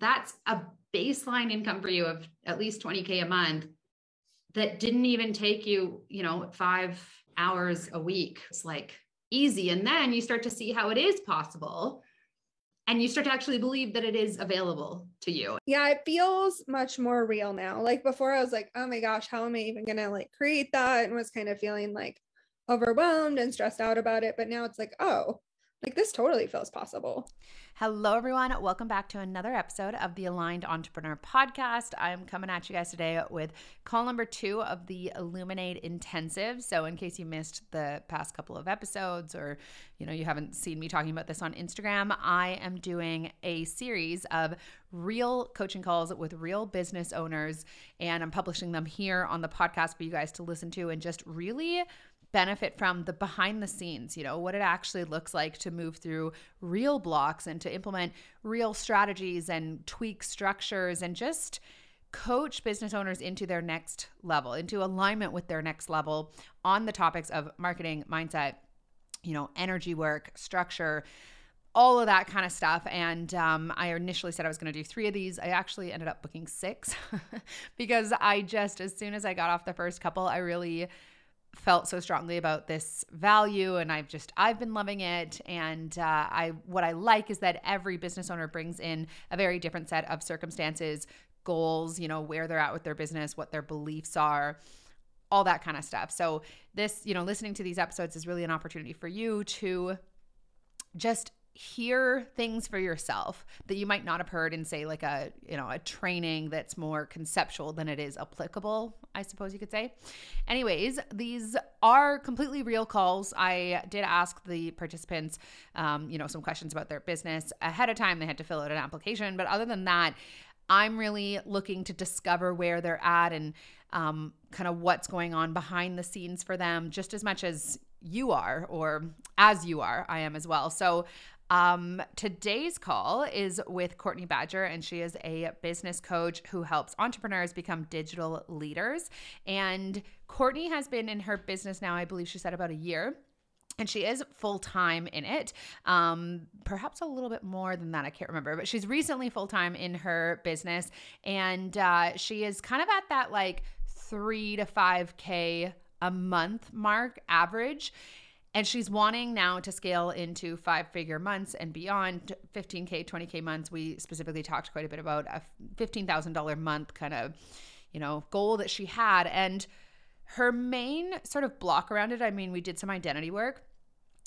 that's a baseline income for you of at least 20K a month that didn't even take you, you know, five hours a week. It's like easy. And then you start to see how it is possible and you start to actually believe that it is available to you. Yeah, it feels much more real now. Like before, I was like, oh my gosh, how am I even going to like create that? And was kind of feeling like overwhelmed and stressed out about it. But now it's like, oh, like this totally feels possible. Hello, everyone. Welcome back to another episode of the Aligned Entrepreneur Podcast. I'm coming at you guys today with call number two of the Illuminate Intensive. So, in case you missed the past couple of episodes or you know you haven't seen me talking about this on Instagram, I am doing a series of real coaching calls with real business owners, and I'm publishing them here on the podcast for you guys to listen to and just really benefit from the behind the scenes, you know, what it actually looks like to move through real blocks and to implement real strategies and tweak structures and just coach business owners into their next level, into alignment with their next level on the topics of marketing, mindset, you know, energy work, structure, all of that kind of stuff. And um, I initially said I was going to do three of these. I actually ended up booking six because I just, as soon as I got off the first couple, I really felt so strongly about this value and I've just I've been loving it. And uh, I what I like is that every business owner brings in a very different set of circumstances goals you know where they're at with their business what their beliefs are all that kind of stuff. So this you know listening to these episodes is really an opportunity for you to just hear things for yourself that you might not have heard in say like a you know a training that's more conceptual than it is applicable i suppose you could say. Anyways these are completely real calls. I did ask the participants um, you know some questions about their business ahead of time. They had to fill out an application. But other than that i'm really looking to discover where they're at and um, kind of what's going on behind the scenes for them just as much as you are or as you are i am as well. So um, today's call is with Courtney Badger, and she is a business coach who helps entrepreneurs become digital leaders. And Courtney has been in her business now, I believe she said about a year. And she is full time in it, um, perhaps a little bit more than that. I can't remember, but she's recently full time in her business. And uh, she is kind of at that like three to 5K a month mark average. And she's wanting now to scale into five figure months and beyond 15K, 20K months. We specifically talked quite a bit about a $15,000 month kind of, you know, goal that she had. And her main sort of block around it, I mean, we did some identity work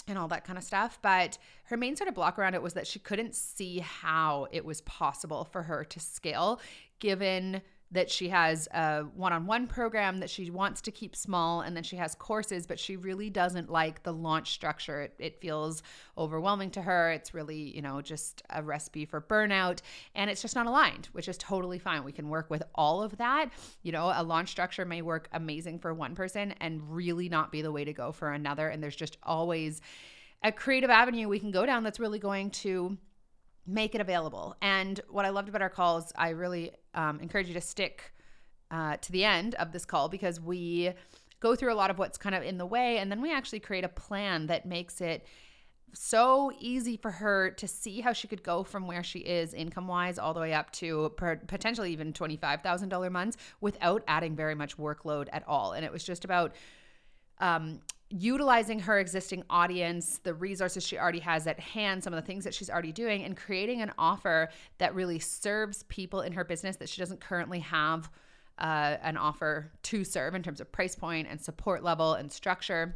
and all that kind of stuff. But her main sort of block around it was that she couldn't see how it was possible for her to scale given that she has a one-on-one program that she wants to keep small and then she has courses but she really doesn't like the launch structure. It, it, feels overwhelming to her. It's really you know just a recipe for burnout and it's just not aligned which is totally fine. We can work with all of that. You know a launch structure may work amazing for one person and really not be the way to go for another and there's just always a creative avenue we can go down that's really going to make it available. And what I loved about our calls, I really um, encourage you to stick uh, to the end of this call because we go through a lot of what's kind of in the way. And then we actually create a plan that makes it so easy for her to see how she could go from where she is income wise all the way up to potentially even $25,000 months without adding very much workload at all. And it was just about um, utilizing her existing audience, the resources she already has at hand, some of the things that she's already doing, and creating an offer that really serves people in her business that she doesn't currently have uh, an offer to serve in terms of price point and support level and structure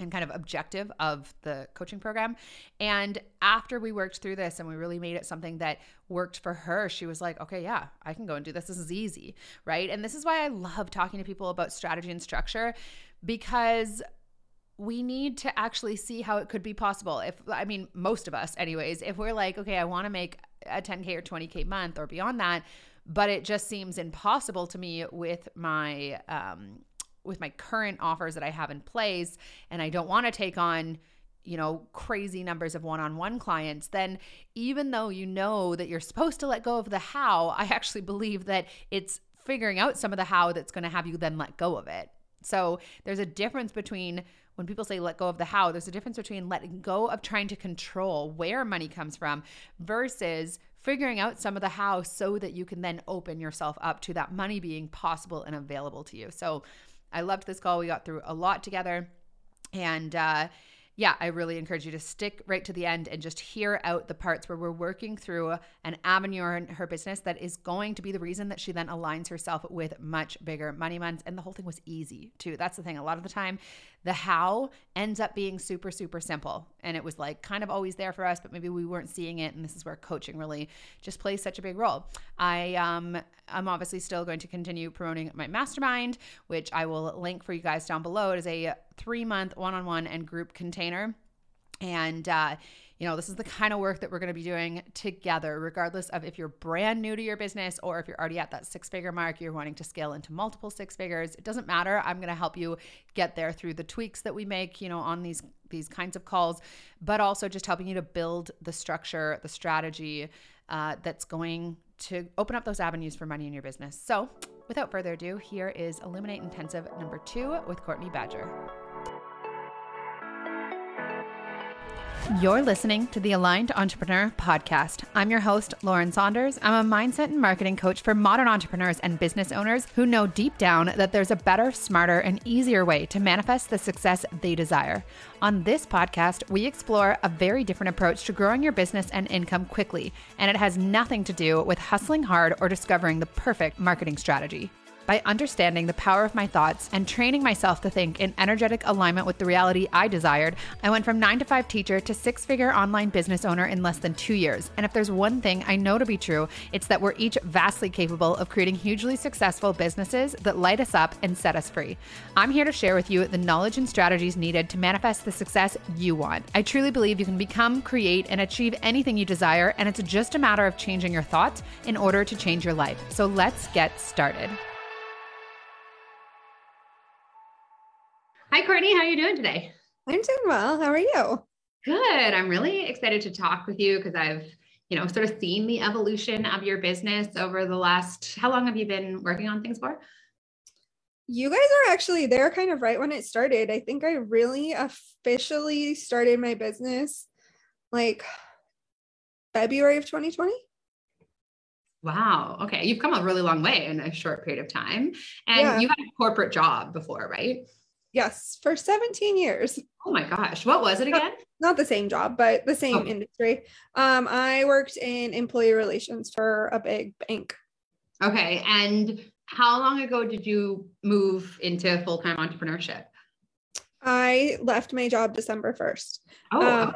and kind of objective of the coaching program. And after we worked through this and we really made it something that worked for her, she was like, okay, yeah, I can go and do this. This is easy. Right. And this is why I love talking to people about strategy and structure because we need to actually see how it could be possible. If I mean most of us anyways, if we're like, okay, I want to make a 10k or 20k month or beyond that, but it just seems impossible to me with my um with my current offers that I have in place and I don't want to take on you know crazy numbers of one-on-one clients then even though you know that you're supposed to let go of the how I actually believe that it's figuring out some of the how that's going to have you then let go of it so there's a difference between when people say let go of the how, there's a difference between letting go of trying to control where money comes from versus figuring out some of the how so that you can then open yourself up to that money being possible and available to you. So I loved this call. We got through a lot together. And uh, yeah, I really encourage you to stick right to the end and just hear out the parts where we're working through an avenue in her business that is going to be the reason that she then aligns herself with much bigger money months. And the whole thing was easy too. That's the thing. A lot of the time, the how ends up being super, super simple. And it was like kind of always there for us, but maybe we weren't seeing it. And this is where coaching really just plays such a big role. I um I'm obviously still going to continue promoting my mastermind, which I will link for you guys down below. It is a three month one on one and group container. And uh you know, this is the kind of work that we're going to be doing together, regardless of if you're brand new to your business or if you're already at that six figure mark, you're wanting to scale into multiple six figures. It doesn't matter. I'm going to help you get there through the tweaks that we make, you know, on these these kinds of calls, but also just helping you to build the structure, the strategy uh, that's going to open up those avenues for money in your business. So, without further ado, here is Illuminate Intensive number two with Courtney Badger. You're listening to the Aligned Entrepreneur Podcast. I'm your host, Lauren Saunders. I'm a mindset and marketing coach for modern entrepreneurs and business owners who know deep down that there's a better, smarter, and easier way to manifest the success they desire. On this podcast, we explore a very different approach to growing your business and income quickly, and it has nothing to do with hustling hard or discovering the perfect marketing strategy by understanding the power of my thoughts and training myself to think in energetic alignment with the reality I desired, I went from nine to five teacher to six figure online business owner in less than two years. And if there's one thing I know to be true, it's that we're each vastly capable of creating hugely successful businesses that light us up and set us free. I'm here to share with you the knowledge and strategies needed to manifest the success you want. I truly believe you can become, create, and achieve anything you desire, and it's just a matter of changing your thoughts in order to change your life. So let's get started. Hi, Courtney. How are you doing today? I'm doing well. How are you? Good. I'm really excited to talk with you because I've, you know, sort of seen the evolution of your business over the last, how long have you been working on things for? You guys are actually there kind of right when it started. I think I really officially started my business like February of 2020. Wow. Okay. You've come a really long way in a short period of time. And yeah. you had a corporate job before, right? Yes, for 17 years. Oh my gosh. What was it again? Not, the same job, but the same oh. industry. Um, I worked in employee relations for a big bank. Okay. And how long ago did you move into full time entrepreneurship? I left my job December 1st. Oh, um,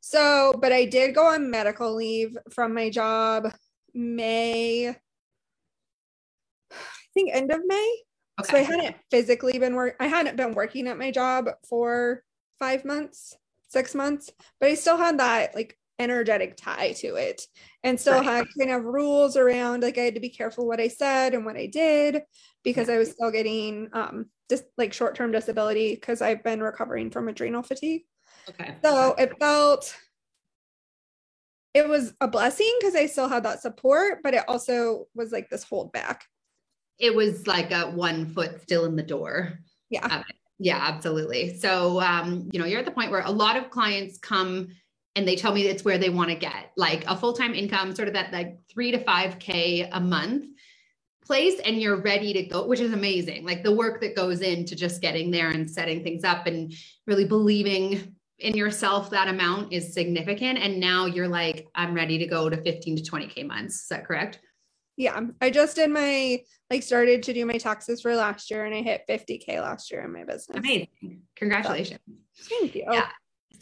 so, but I did go on medical leave from my job May, I think end of May. Okay. So I hadn't physically been work. I hadn't been working at my job for five months, six months, but I still had that like energetic tie to it, and still right. had kind of rules around like I had to be careful what I said and what I did because I was still getting um just like short term disability because I've been recovering from adrenal fatigue. Okay. So it felt it was a blessing because I still had that support, but it also was like this hold back it was like a one foot still in the door. Yeah. yeah, absolutely. So, um, you know, you're at the point where a lot of clients come and they tell me it's where they want to get like a full-time income, sort of that like three to five K a month place and you're ready to go, which is amazing. Like the work that goes into just getting there and setting things up and really believing in yourself that amount is significant. And now you're like, I'm ready to go to 15 to 20K months. Is that correct? Yeah i just did my like started to do my taxes for last year and i hit 50k last year in my business. Amazing. Congratulations. So, thank you. Yeah.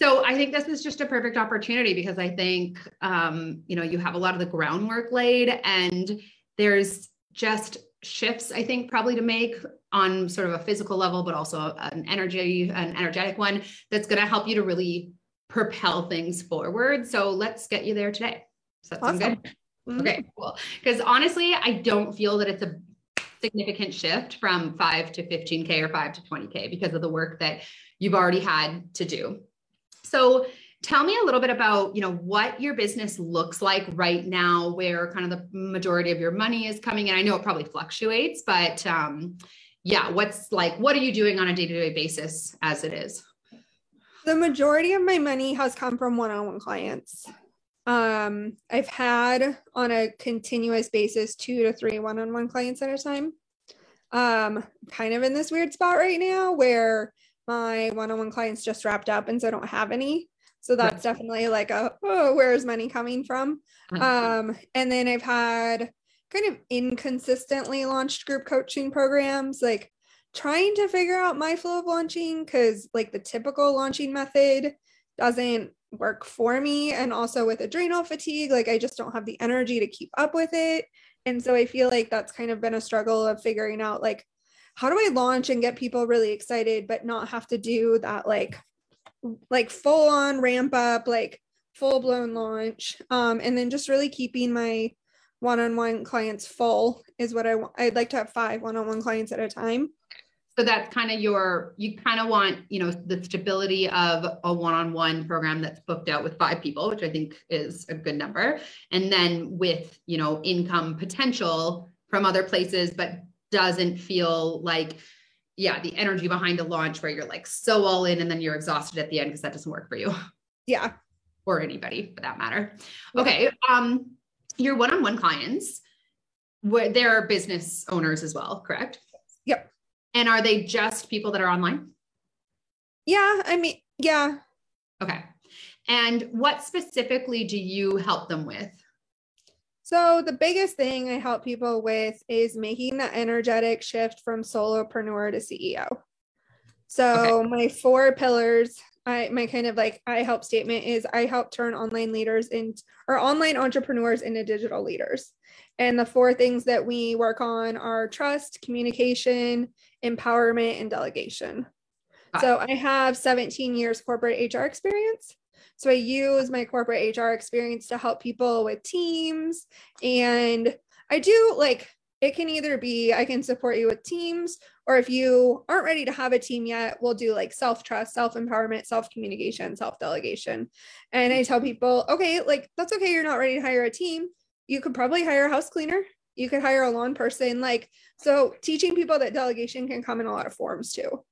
So i think this is just a perfect opportunity because i think um, you know you have a lot of the groundwork laid and there's just shifts i think probably to make on sort of a physical level but also an energy an energetic one that's going to help you to really propel things forward. So let's get you there today. That awesome. good Mm-hmm. Okay, cool. Because honestly, I don't feel that it's a significant shift from 5 to 15k or 5 to 20k because of the work that you've already had to do. So, tell me a little bit about, you know, what your business looks like right now where kind of the majority of your money is coming in. I know it probably fluctuates, but um yeah, what's like what are you doing on a day-to-day basis as it is? The majority of my money has come from one-on-one clients. Um, I've had on a continuous basis two to three one-on-one clients at a time. Um, kind of in this weird spot right now where my one-on-one clients just wrapped up and so I don't have any. So that's definitely like a oh, where is money coming from? Mm-hmm. Um, and then I've had kind of inconsistently launched group coaching programs, like trying to figure out my flow of launching because like the typical launching method doesn't work for me. And also with adrenal fatigue, like I just don't have the energy to keep up with it. And so I feel like that's kind of been a struggle of figuring out like how do I launch and get people really excited, but not have to do that like like full on ramp up, like full blown launch. Um, and then just really keeping my one-on-one clients full is what I want. I'd like to have five one-on-one clients at a time. So that's kind of your, you kind of want, you know, the stability of a one-on-one program that's booked out with five people, which I think is a good number. And then with, you know, income potential from other places, but doesn't feel like, yeah, the energy behind a launch where you're like so all in and then you're exhausted at the end because that doesn't work for you. Yeah. Or anybody for that matter. Okay. Um, your one-on-one clients where they're business owners as well correct and are they just people that are online? Yeah i mean yeah. Okay. And what specifically do you help them with? So the biggest thing i help people with is making the energetic shift from solopreneur to ceo so okay. my four pillars I my kind of like I help statement is I help turn online leaders into or online entrepreneurs into digital leaders. And the four things that we work on are trust, communication, empowerment, and delegation. So I have 17 years corporate HR experience. So I use my corporate HR experience to help people with teams. And I do like it can either be I can support you with teams, or if you aren't ready to have a team yet, we'll do like self trust, self empowerment, self communication, self delegation. And I tell people, okay, like that's okay. You're not ready to hire a team. You could probably hire a house cleaner. You could hire a lawn person. Like, so teaching people that delegation can come in a lot of forms too.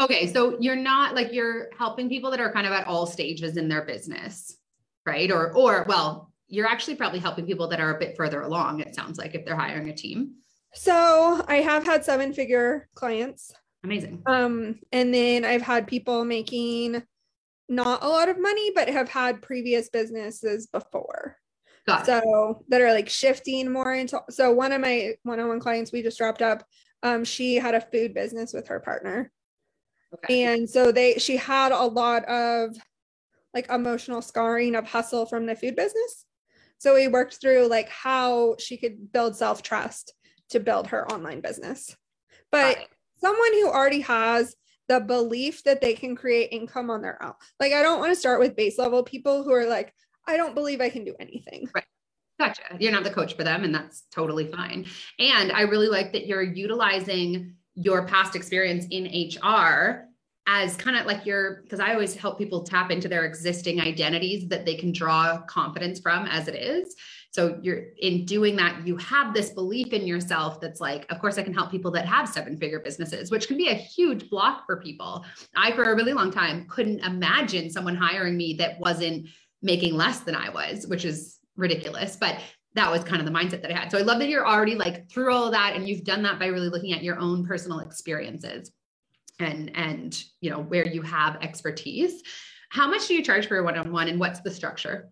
Okay. So you're not like you're helping people that are kind of at all stages in their business, right? Or, or, well, you're actually probably helping people that are a bit further along, it sounds like, if they're hiring a team. So I have had seven figure clients. Amazing. Um, and then I've had people making not a lot of money, but have had previous businesses before. Got so it. that are like shifting more into so one of my one-on-one clients we just dropped up, um, she had a food business with her partner. Okay. And so they she had a lot of like emotional scarring of hustle from the food business. So we worked through like how she could build self trust to build her online business. But someone who already has the belief that they can create income on their own. Like, I don't want to start with base level people who are like, I don't believe I can do anything. Right. Gotcha. You're not the coach for them, and that's totally fine. And I really like that you're utilizing your past experience in HR as kind of like your because I always help people tap into their existing identities that they can draw confidence from as it is. So you're in doing that, you have this belief in yourself that's like, of course, I can help people that have seven figure businesses, which can be a huge block for people. I, for a really long time, couldn't imagine someone hiring me that wasn't making less than I was, which is ridiculous. But that was kind of the mindset that I had. So I love that you're already like through all that and you've done that by really looking at your own personal experiences and and you know where you have expertise how much do you charge for a one-on-one and what's the structure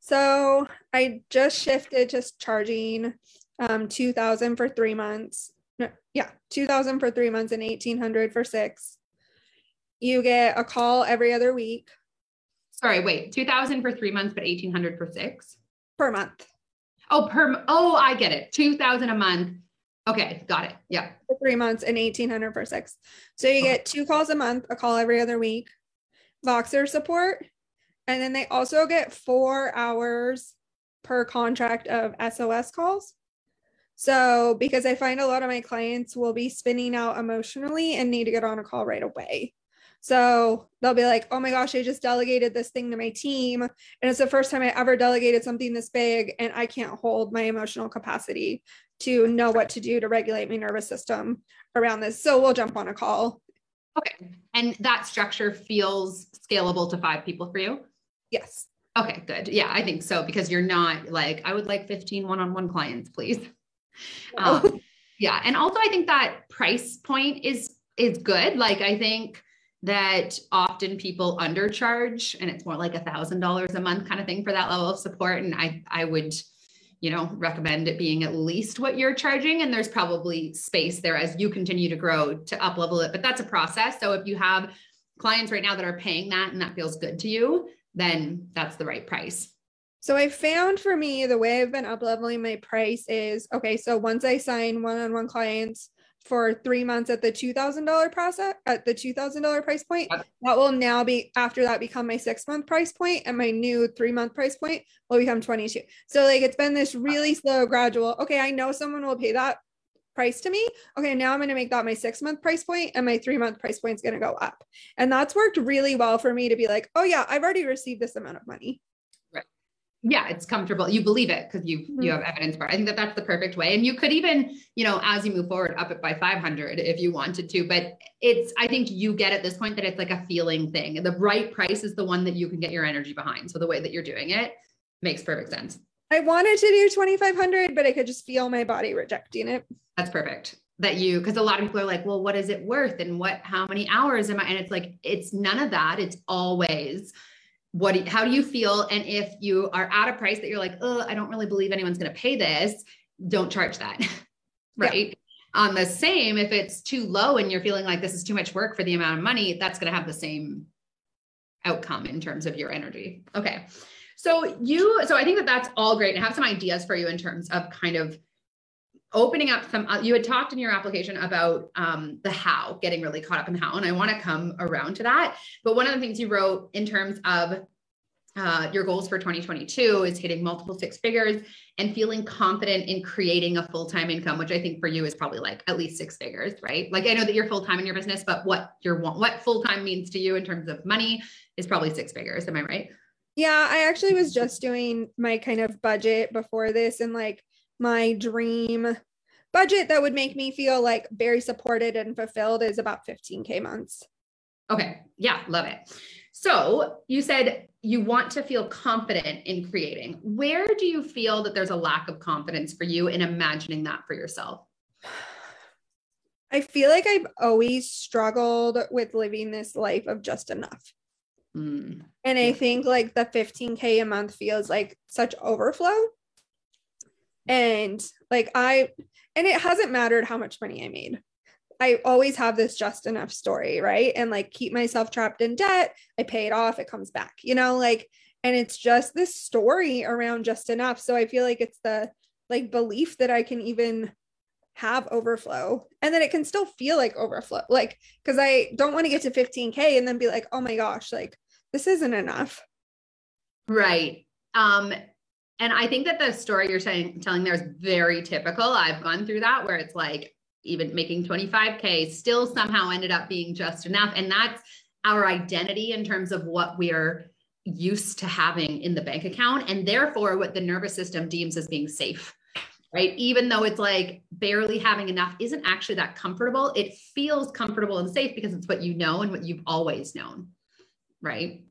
so i just shifted to charging um 2000 for three months no, yeah 2000 for three months and 1800 for six you get a call every other week sorry wait 2000 for three months but 1800 for six per month oh per oh i get it 2000 a month Okay, got it. Yeah. For three months and 1800 for six. So you get two calls a month, a call every other week, Voxer support. And then they also get four hours per contract of SOS calls. So, because I find a lot of my clients will be spinning out emotionally and need to get on a call right away. So they'll be like, oh my gosh, I just delegated this thing to my team. And it's the first time I ever delegated something this big, and I can't hold my emotional capacity to know what to do to regulate my nervous system around this. So we'll jump on a call. Okay. And that structure feels scalable to five people for you? Yes. Okay, good. Yeah, I think so because you're not like, I would like 15 one on one clients, please. Um, yeah. And also, I think that price point is is good. Like, I think that often people undercharge and it's more like a thousand dollars a month kind of thing for that level of support. And I I would you know recommend it being at least what you're charging and there's probably space there as you continue to grow to up level it but that's a process so if you have clients right now that are paying that and that feels good to you then that's the right price so I found for me the way I've been up leveling my price is okay. So once I sign one-on-one clients for three months at the two thousand dollar process at the two thousand dollar price point, that will now be after that become my six month price point, and my new three month price point will become twenty two. So like it's been this really slow, gradual. Okay, I know someone will pay that price to me. Okay, now I'm going to make that my six month price point and my three month price point is going to go up. And that's worked really well for me to be like, oh, yeah, I've already received this amount of money yeah it's comfortable. You believe it because you mm-hmm. you have evidence for it. I think that that's the perfect way. And you could even you know as you move forward up it by 500 if you wanted to. But it's i think you get at this point that it's like a feeling thing. The right price is the one that you can get your energy behind. So the way that you're doing it makes perfect sense. I wanted to do 2500 but i could just feel my body rejecting it. That's perfect. That you because a lot of people are like well what is it worth? And what how many hours am i? And it's like it's none of that. It's always what do you, how do you feel? And if you are at a price that you're like oh i don't really believe anyone's going to pay this don't charge that right? Yeah. on the same if it's too low and you're feeling like this is too much work for the amount of money that's going to have the same outcome in terms of your energy. Okay. So you so i think that that's all great and I have some ideas for you in terms of kind of opening up some uh, you had talked in your application about um, the how getting really caught up in the how and i want to come around to that. But one of the things you wrote in terms of uh, your goals for 2022 is hitting multiple six figures and feeling confident in creating a full-time income which i think for you is probably like at least six figures right? Like i know that you're full-time in your business but what your what full-time means to you in terms of money is probably six figures. Am i right? Yeah i actually was just doing my kind of budget before this and like my dream budget that would make me feel like very supported and fulfilled is about 15K months. Okay. Yeah. Love it. So you said you want to feel confident in creating. Where do you feel that there's a lack of confidence for you in imagining that for yourself? I feel like I've always struggled with living this life of just enough. Mm. And I think like the 15K a month feels like such overflow. And like I, and it hasn't mattered how much money I made. I always have this just enough story, right? And like keep myself trapped in debt. I pay it off, it comes back, you know, like, and it's just this story around just enough. So I feel like it's the like belief that I can even have overflow and then it can still feel like overflow. Like, because I don't want to get to 15K and then be like, oh my gosh, like this isn't enough. Right. Um, and I think that the story you're saying telling there is very typical. I've gone through that where it's like even making 25k still somehow ended up being just enough. And that's our identity in terms of what we're used to having in the bank account. And therefore what the nervous system deems as being safe right? Even though it's like barely having enough isn't actually that comfortable. It feels comfortable and safe because it's what you know and what you've always known right?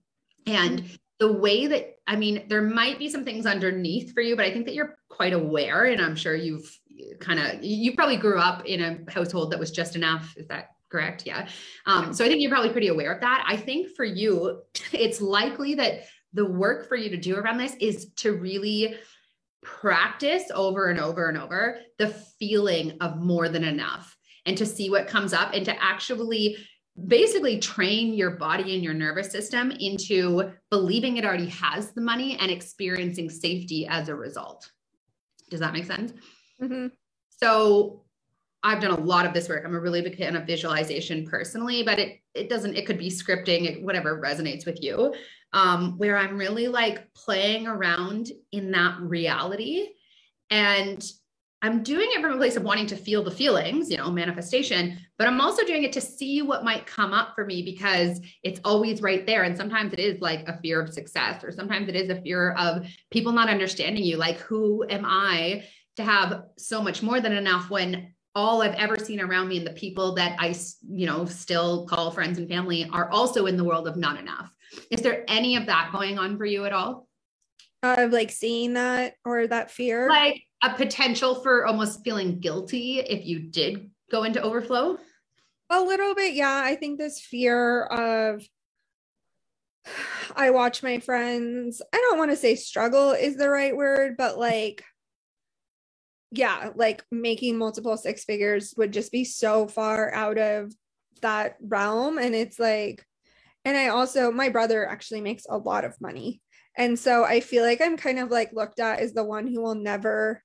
And the way that I mean, there might be some things underneath for you, but I think that you're quite aware, and I'm sure you've kind of you probably grew up in a household that was just enough. Is that correct? Yeah. Um, so I think you're probably pretty aware of that. I think for you, it's likely that the work for you to do around this is to really practice over and over and over the feeling of more than enough and to see what comes up and to actually basically train your body and your nervous system into believing it already has the money and experiencing safety as a result. Does that make sense? Mm-hmm. So I've done a lot of this work. I'm a really big fan of visualization personally, but it it doesn't. It could be scripting, it, whatever resonates with you. Um, where I'm really like playing around in that reality and I'm doing it from a place of wanting to feel the feelings, you know, manifestation, but I'm also doing it to see what might come up for me because it's always right there. And sometimes it is like a fear of success, or sometimes it is a fear of people not understanding you. Like, who am I to have so much more than enough when all I've ever seen around me and the people that I, you know, still call friends and family are also in the world of not enough? Is there any of that going on for you at all? of like seeing that or that fear? Like a potential for almost feeling guilty if you did go into overflow? A little bit, yeah. I think this fear of I watch my friends, I don't want to say struggle is the right word, but like yeah, like making multiple six figures would just be so far out of that realm and it's like and I also my brother actually makes a lot of money. And so I feel like I'm kind of like looked at as the one who will never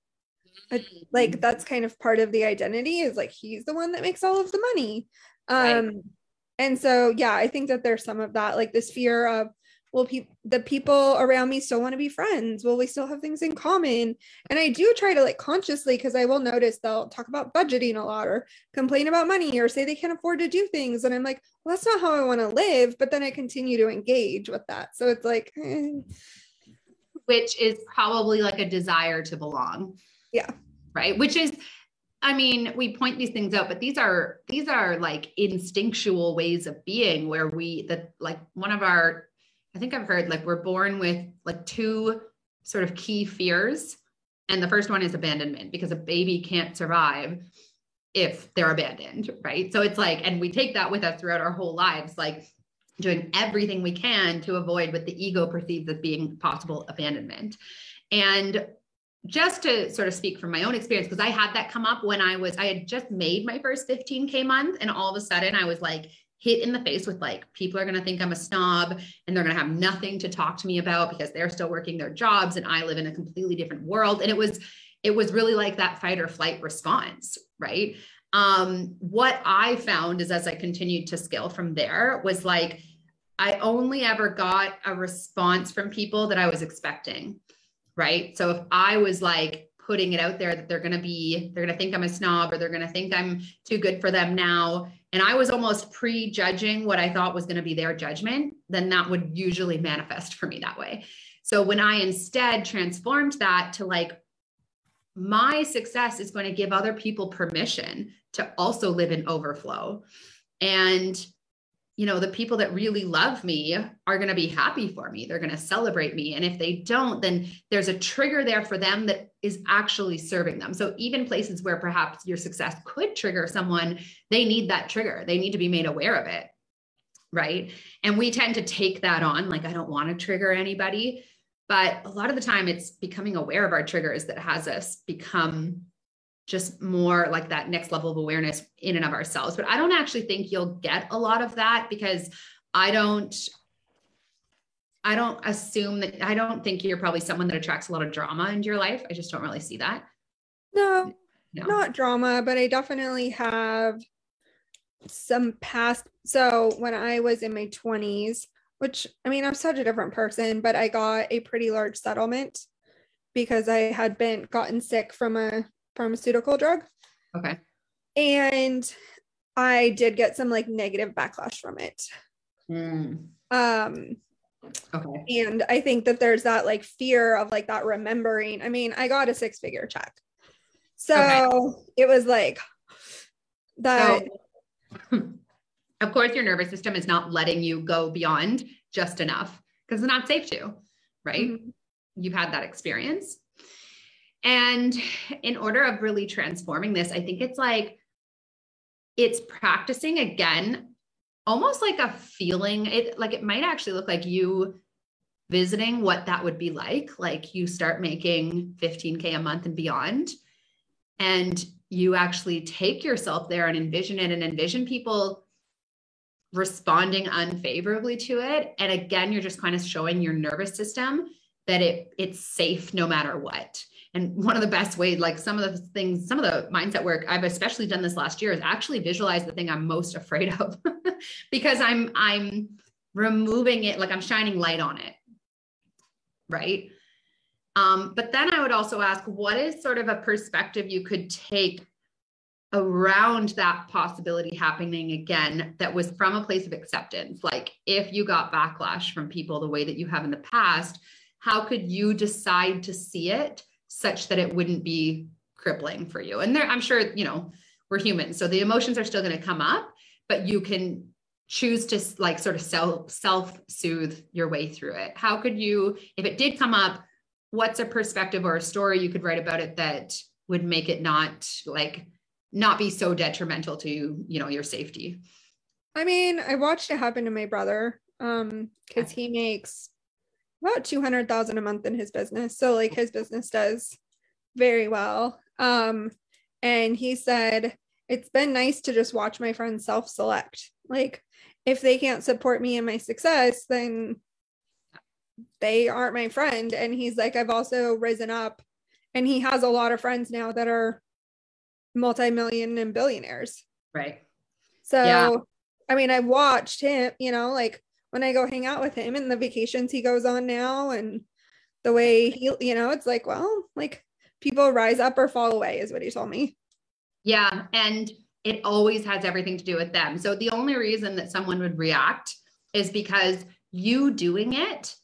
like mm-hmm. that's kind of part of the identity is like he's the one that makes all of the money. Um right. and so yeah, I think that there's some of that like this fear of will pe- the people around me still want to be friends will we still have things in common and i do try to like consciously because i will notice they'll talk about budgeting a lot or complain about money or say they can't afford to do things and i'm like well that's not how i want to live but then i continue to engage with that so it's like eh. which is probably like a desire to belong yeah right which is I mean, we point these things out, but these are these are like instinctual ways of being where we that like one of our I think I've heard like we're born with like two sort of key fears. And the first one is abandonment because a baby can't survive if they're abandoned, right? So it's like, and we take that with us throughout our whole lives, like doing everything we can to avoid what the ego perceives as being possible abandonment. And just to sort of speak from my own experience, because I had that come up when I was, I had just made my first 15K month, and all of a sudden I was like hit in the face with like people are going to think I'm a snob and they're going to have nothing to talk to me about because they're still working their jobs and I live in a completely different world. And it was it was really like that fight or flight response right? Um what I found is as I continued to scale from there was like I only ever got a response from people that I was expecting right so if I was like putting it out there that they're going to be they're going to think I'm a snob or they're going to think I'm too good for them now and I was almost prejudging what I thought was going to be their judgment, then that would usually manifest for me that way. So when I instead transformed that to like, my success is going to give other people permission to also live in overflow. And you know, the people that really love me are going to be happy for me. They're going to celebrate me. And if they don't, then there's a trigger there for them that is actually serving them. So even places where perhaps your success could trigger someone, they need that trigger. They need to be made aware of it. Right. And we tend to take that on like, I don't want to trigger anybody. But a lot of the time, it's becoming aware of our triggers that has us become just more like that next level of awareness in and of ourselves. But I don't actually think you'll get a lot of that because I don't I don't assume that I don't think you're probably someone that attracts a lot of drama into your life. I just don't really see that. No, no. not drama, but I definitely have some past. So when I was in my 20s, which I mean, I'm such a different person, but I got a pretty large settlement because I had been gotten sick from a pharmaceutical drug. Okay. And I did get some like negative backlash from it. Mm. Um okay. And I think that there's that like fear of like that remembering. I mean, I got a six figure check. So okay. it was like that. So, of course, your nervous system is not letting you go beyond just enough because it's not safe to, right? Mm-hmm. You've had that experience. And in order of really transforming this, I think it's like, it's practicing again, almost like a feeling. It like it might actually look like you visiting what that would be like. Like you start making 15K a month and beyond. And you actually take yourself there and envision it and envision people responding unfavorably to it. And again, you're just kind of showing your nervous system that it it's safe no matter what. And one of the best ways, like some of the things, some of the mindset work I've especially done this last year is actually visualize the thing I'm most afraid of because I'm I'm removing it, like I'm shining light on it. Right. Um, but then I would also ask, what is sort of a perspective you could take around that possibility happening again that was from a place of acceptance? Like if you got backlash from people the way that you have in the past, how could you decide to see it such that it wouldn't be crippling for you. And there, I'm sure, you know, we're human. So the emotions are still going to come up, but you can choose to like sort of self self soothe your way through it. How could you, if it did come up, what's a perspective or a story you could write about it that would make it not like not be so detrimental to you know your safety I mean, I watched it happen to my brother um because he makes about 200,000 a month in his business. So like his business does very well. Um and he said it's been nice to just watch my friends self-select. Like if they can't support me in my success, then they aren't my friend and he's like I've also risen up and he has a lot of friends now that are multi-million and billionaires. right So Yeah. I mean, I've watched him, you know, like when I go hang out with him and the vacations he goes on now and the way he, you know, it's like, well, like people rise up or fall away is what he told me. Yeah. And it always has everything to do with them. So the only reason that someone would react is because you doing it,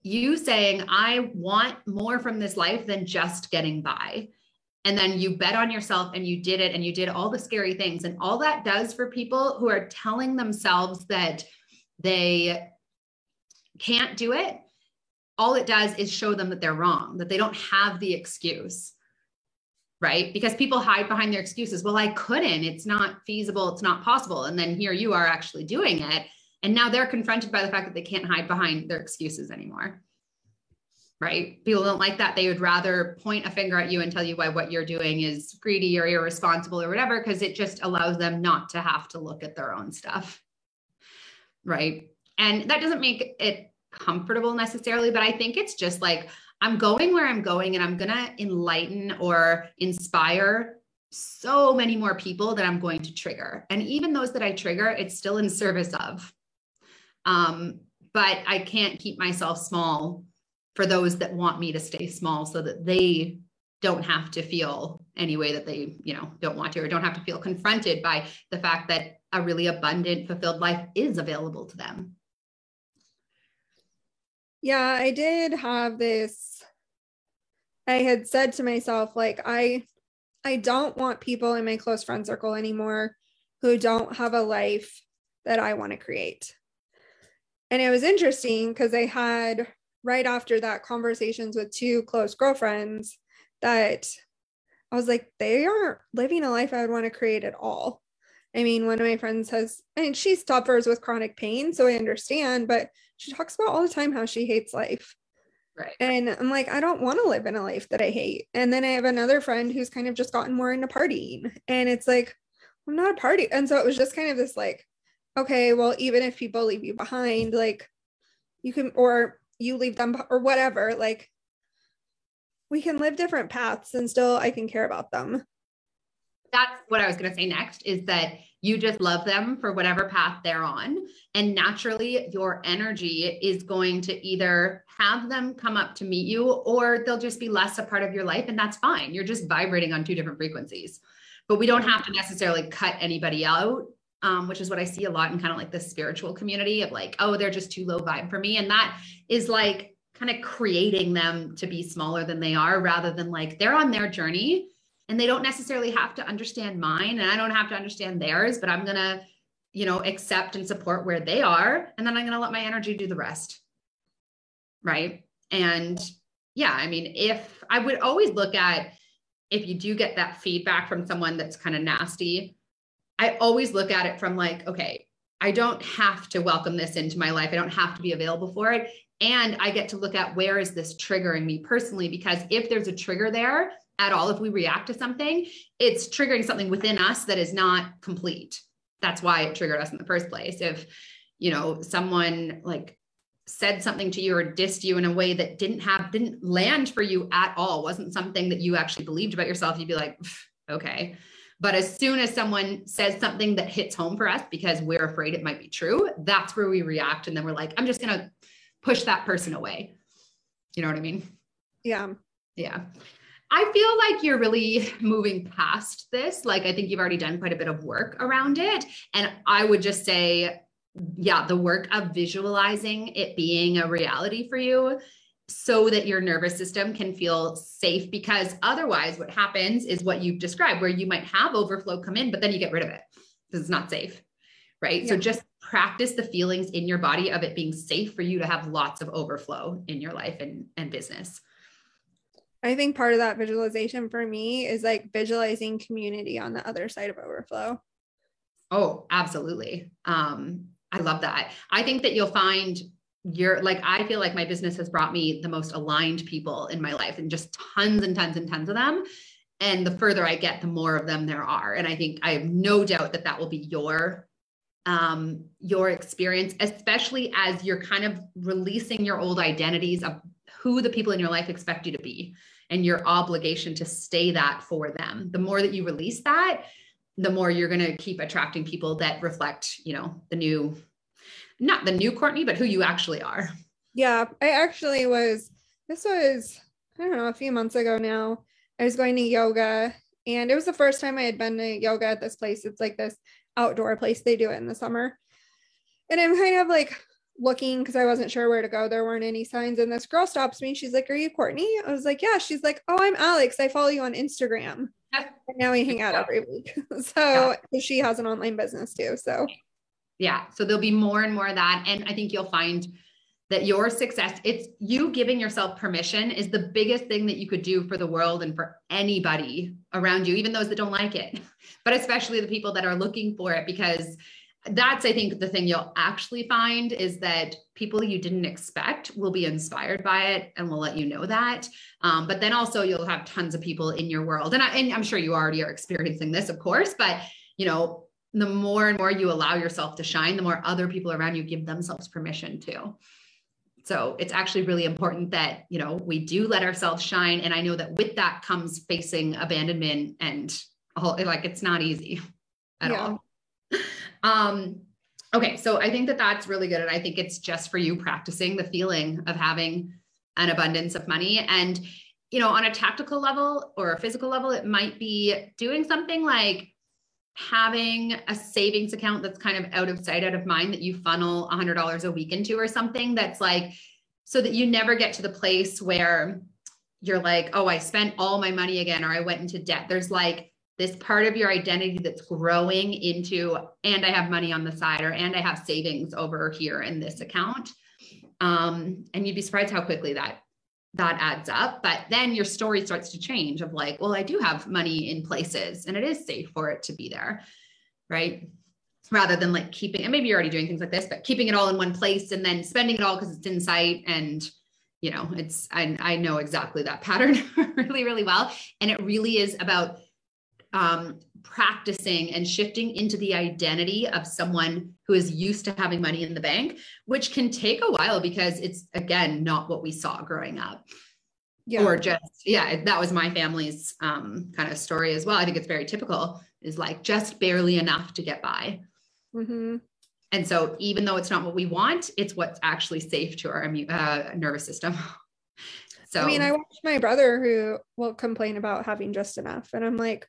you saying, I want more from this life than just getting by. And then you bet on yourself and you did it and you did all the scary things. And all that does for people who are telling themselves that they can't do it, all it does is show them that they're wrong, that they don't have the excuse right? Because people hide behind their excuses. Well, I couldn't. It's not feasible. It's not possible. And then here you are actually doing it. And now they're confronted by the fact that they can't hide behind their excuses anymore. Right? People don't like that. They would rather point a finger at you and tell you why what you're doing is greedy or irresponsible or whatever, because it just allows them not to have to look at their own stuff. Right. And that doesn't make it comfortable necessarily, but I think it's just like, I'm going where I'm going and I'm going to enlighten or inspire so many more people that I'm going to trigger. And even those that I trigger, it's still in service of. Um, but I can't keep myself small for those that want me to stay small so that they don't have to feel any way that they, you know, don't want to or don't have to feel confronted by the fact that a really abundant, fulfilled life is available to them. Yeah, I did have this. I had said to myself, like, I I don't want people in my close friend circle anymore who don't have a life that I want to create. And it was interesting because I had right after that conversations with two close girlfriends that I was like, they aren't living a life I would want to create at all. I mean, one of my friends has, and she suffers with chronic pain, so I understand, but she talks about all the time how she hates life. Right. And I'm like, I don't want to live in a life that I hate. And then I have another friend who's kind of just gotten more into partying. And it's like, I'm not a party. And so it was just kind of this like, okay, well, even if people leave you behind, like you can, or you leave them or whatever, like we can live different paths and still I can care about them. That's what I was going to say next is that you just love them for whatever path they're on. And naturally, your energy is going to either have them come up to meet you or they'll just be less a part of your life. And that's fine. You're just vibrating on two different frequencies. But we don't have to necessarily cut anybody out, um, which is what I see a lot in kind of like the spiritual community of like, oh, they're just too low vibe for me. And that is like kind of creating them to be smaller than they are rather than like they're on their journey and they don't necessarily have to understand mine and I don't have to understand theirs, but I'm going to, you know, accept and support where they are. And then I'm going to let my energy do the rest. Right. And yeah, I mean, if I would always look at if you do get that feedback from someone that's kind of nasty, I always look at it from like, okay, I don't have to welcome this into my life. I don't have to be available for it. And I get to look at where is this triggering me personally? Because if there's a trigger there, at all if we react to something it's triggering something within us that is not complete. That's why it triggered us in the first place. If you know someone like said something to you or dissed you in a way that didn't have didn't land for you at all wasn't something that you actually believed about yourself you'd be like okay. But as soon as someone says something that hits home for us because we're afraid it might be true that's where we react and then we're like i'm just going to push that person away. You know what i mean? Yeah. yeah. I feel like you're really moving past this. Like, I think you've already done quite a bit of work around it. And I would just say, yeah, the work of visualizing it being a reality for you so that your nervous system can feel safe. Because otherwise, what happens is what you've described, where you might have overflow come in, but then you get rid of it because it's not safe. Right. So just practice the feelings in your body of it being safe for you to have lots of overflow in your life and, and business. I think part of that visualization for me is like visualizing community on the other side of overflow. Oh, absolutely. Um, I love that. I think that you'll find you're like, I feel like my business has brought me the most aligned people in my life and just tons and tons and tons of them. And the further I get, the more of them there are. And I think I have no doubt that that will be your um, your experience, especially as you're kind of releasing your old identities of who the people in your life expect you to be and your obligation to stay that for them. The more that you release that, the more you're going to keep attracting people that reflect, you know, the new, not the new Courtney, but who you actually are. Yeah, I actually was, this was, I don't know, a few months ago now. I was going to yoga and it was the first time I had been to yoga at this place. It's like this outdoor place. They do it in the summer. And I'm kind of like looking because I wasn't sure where to go. There weren't any signs. And this girl stops me. She's like, Are you Courtney? I was like, Yeah. She's like, Oh, I'm Alex. I follow you on Instagram. And now we hang out every week. so yeah. she has an online business too. So yeah. So there'll be more and more of that. And I think you'll find that your success, it's you giving yourself permission is the biggest thing that you could do for the world and for anybody around you, even those that don't like it, but especially the people that are looking for it because that's i think the thing you'll actually find is that people you didn't expect will be inspired by it and will let you know that. Um, but then also you'll have tons of people in your world. And, I, and i'm sure you already are experiencing this of course but you know the more and more you allow yourself to shine the more other people around you give themselves permission to. So it's actually really important that you know we do let ourselves shine. And i know that with that comes facing abandonment and like it's not easy at yeah. all um, okay, so I think that that's really good. And I think it's just for you practicing the feeling of having an abundance of money. And, you know, on a tactical level or a physical level, it might be doing something like having a savings account that's kind of out of sight, out of mind that you funnel $100 a week into or something that's like, so that you never get to the place where you're like, oh, I spent all my money again, or I went into debt. There's like, this part of your identity that's growing into and i have money on the side or and i have savings over here in this account. Um, and you'd be surprised how quickly that that adds up. But then your story starts to change of like well i do have money in places and it is safe for it to be there right? Rather than like keeping and maybe you're already doing things like this but keeping it all in one place and then spending it all because it's in sight and you know it's I, I know exactly that pattern really really well. And it really is about um, practicing and shifting into the identity of someone who is used to having money in the bank, which can take a while because it's, again, not what we saw growing up. Yeah. Or just, yeah, that was my family's um, kind of story as well. I think it's very typical, is like just barely enough to get by. Mm-hmm. And so, even though it's not what we want, it's what's actually safe to our immune, uh, nervous system. so, I mean, I watch my brother who will complain about having just enough, and I'm like,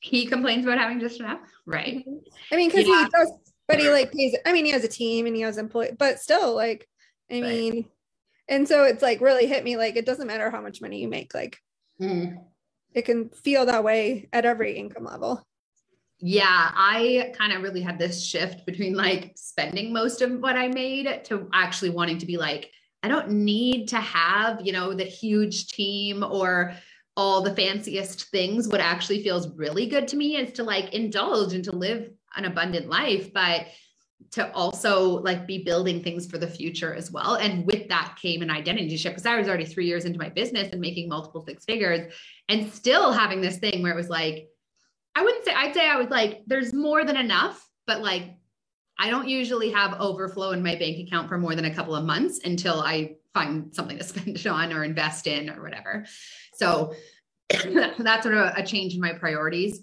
he complains about having just enough, right? Mm-hmm. I mean, because yeah. he does, but he like pays. I mean, he has a team and he has employees, but still, like, I mean, right. and so it's like really hit me. Like, it doesn't matter how much money you make. Like, mm. it can feel that way at every income level. Yeah, I kind of really had this shift between like spending most of what I made to actually wanting to be like, I don't need to have, you know, the huge team or all the fanciest things what actually feels really good to me is to like indulge and to live an abundant life but to also like be building things for the future as well. And with that came an identity shift because i was already three years into my business and making multiple six figures and still having this thing where it was like i wouldn't say i'd say i was like there's more than enough but like i don't usually have overflow in my bank account for more than a couple of months until i find something to spend it on or invest in or whatever so that's sort of a change in my priorities.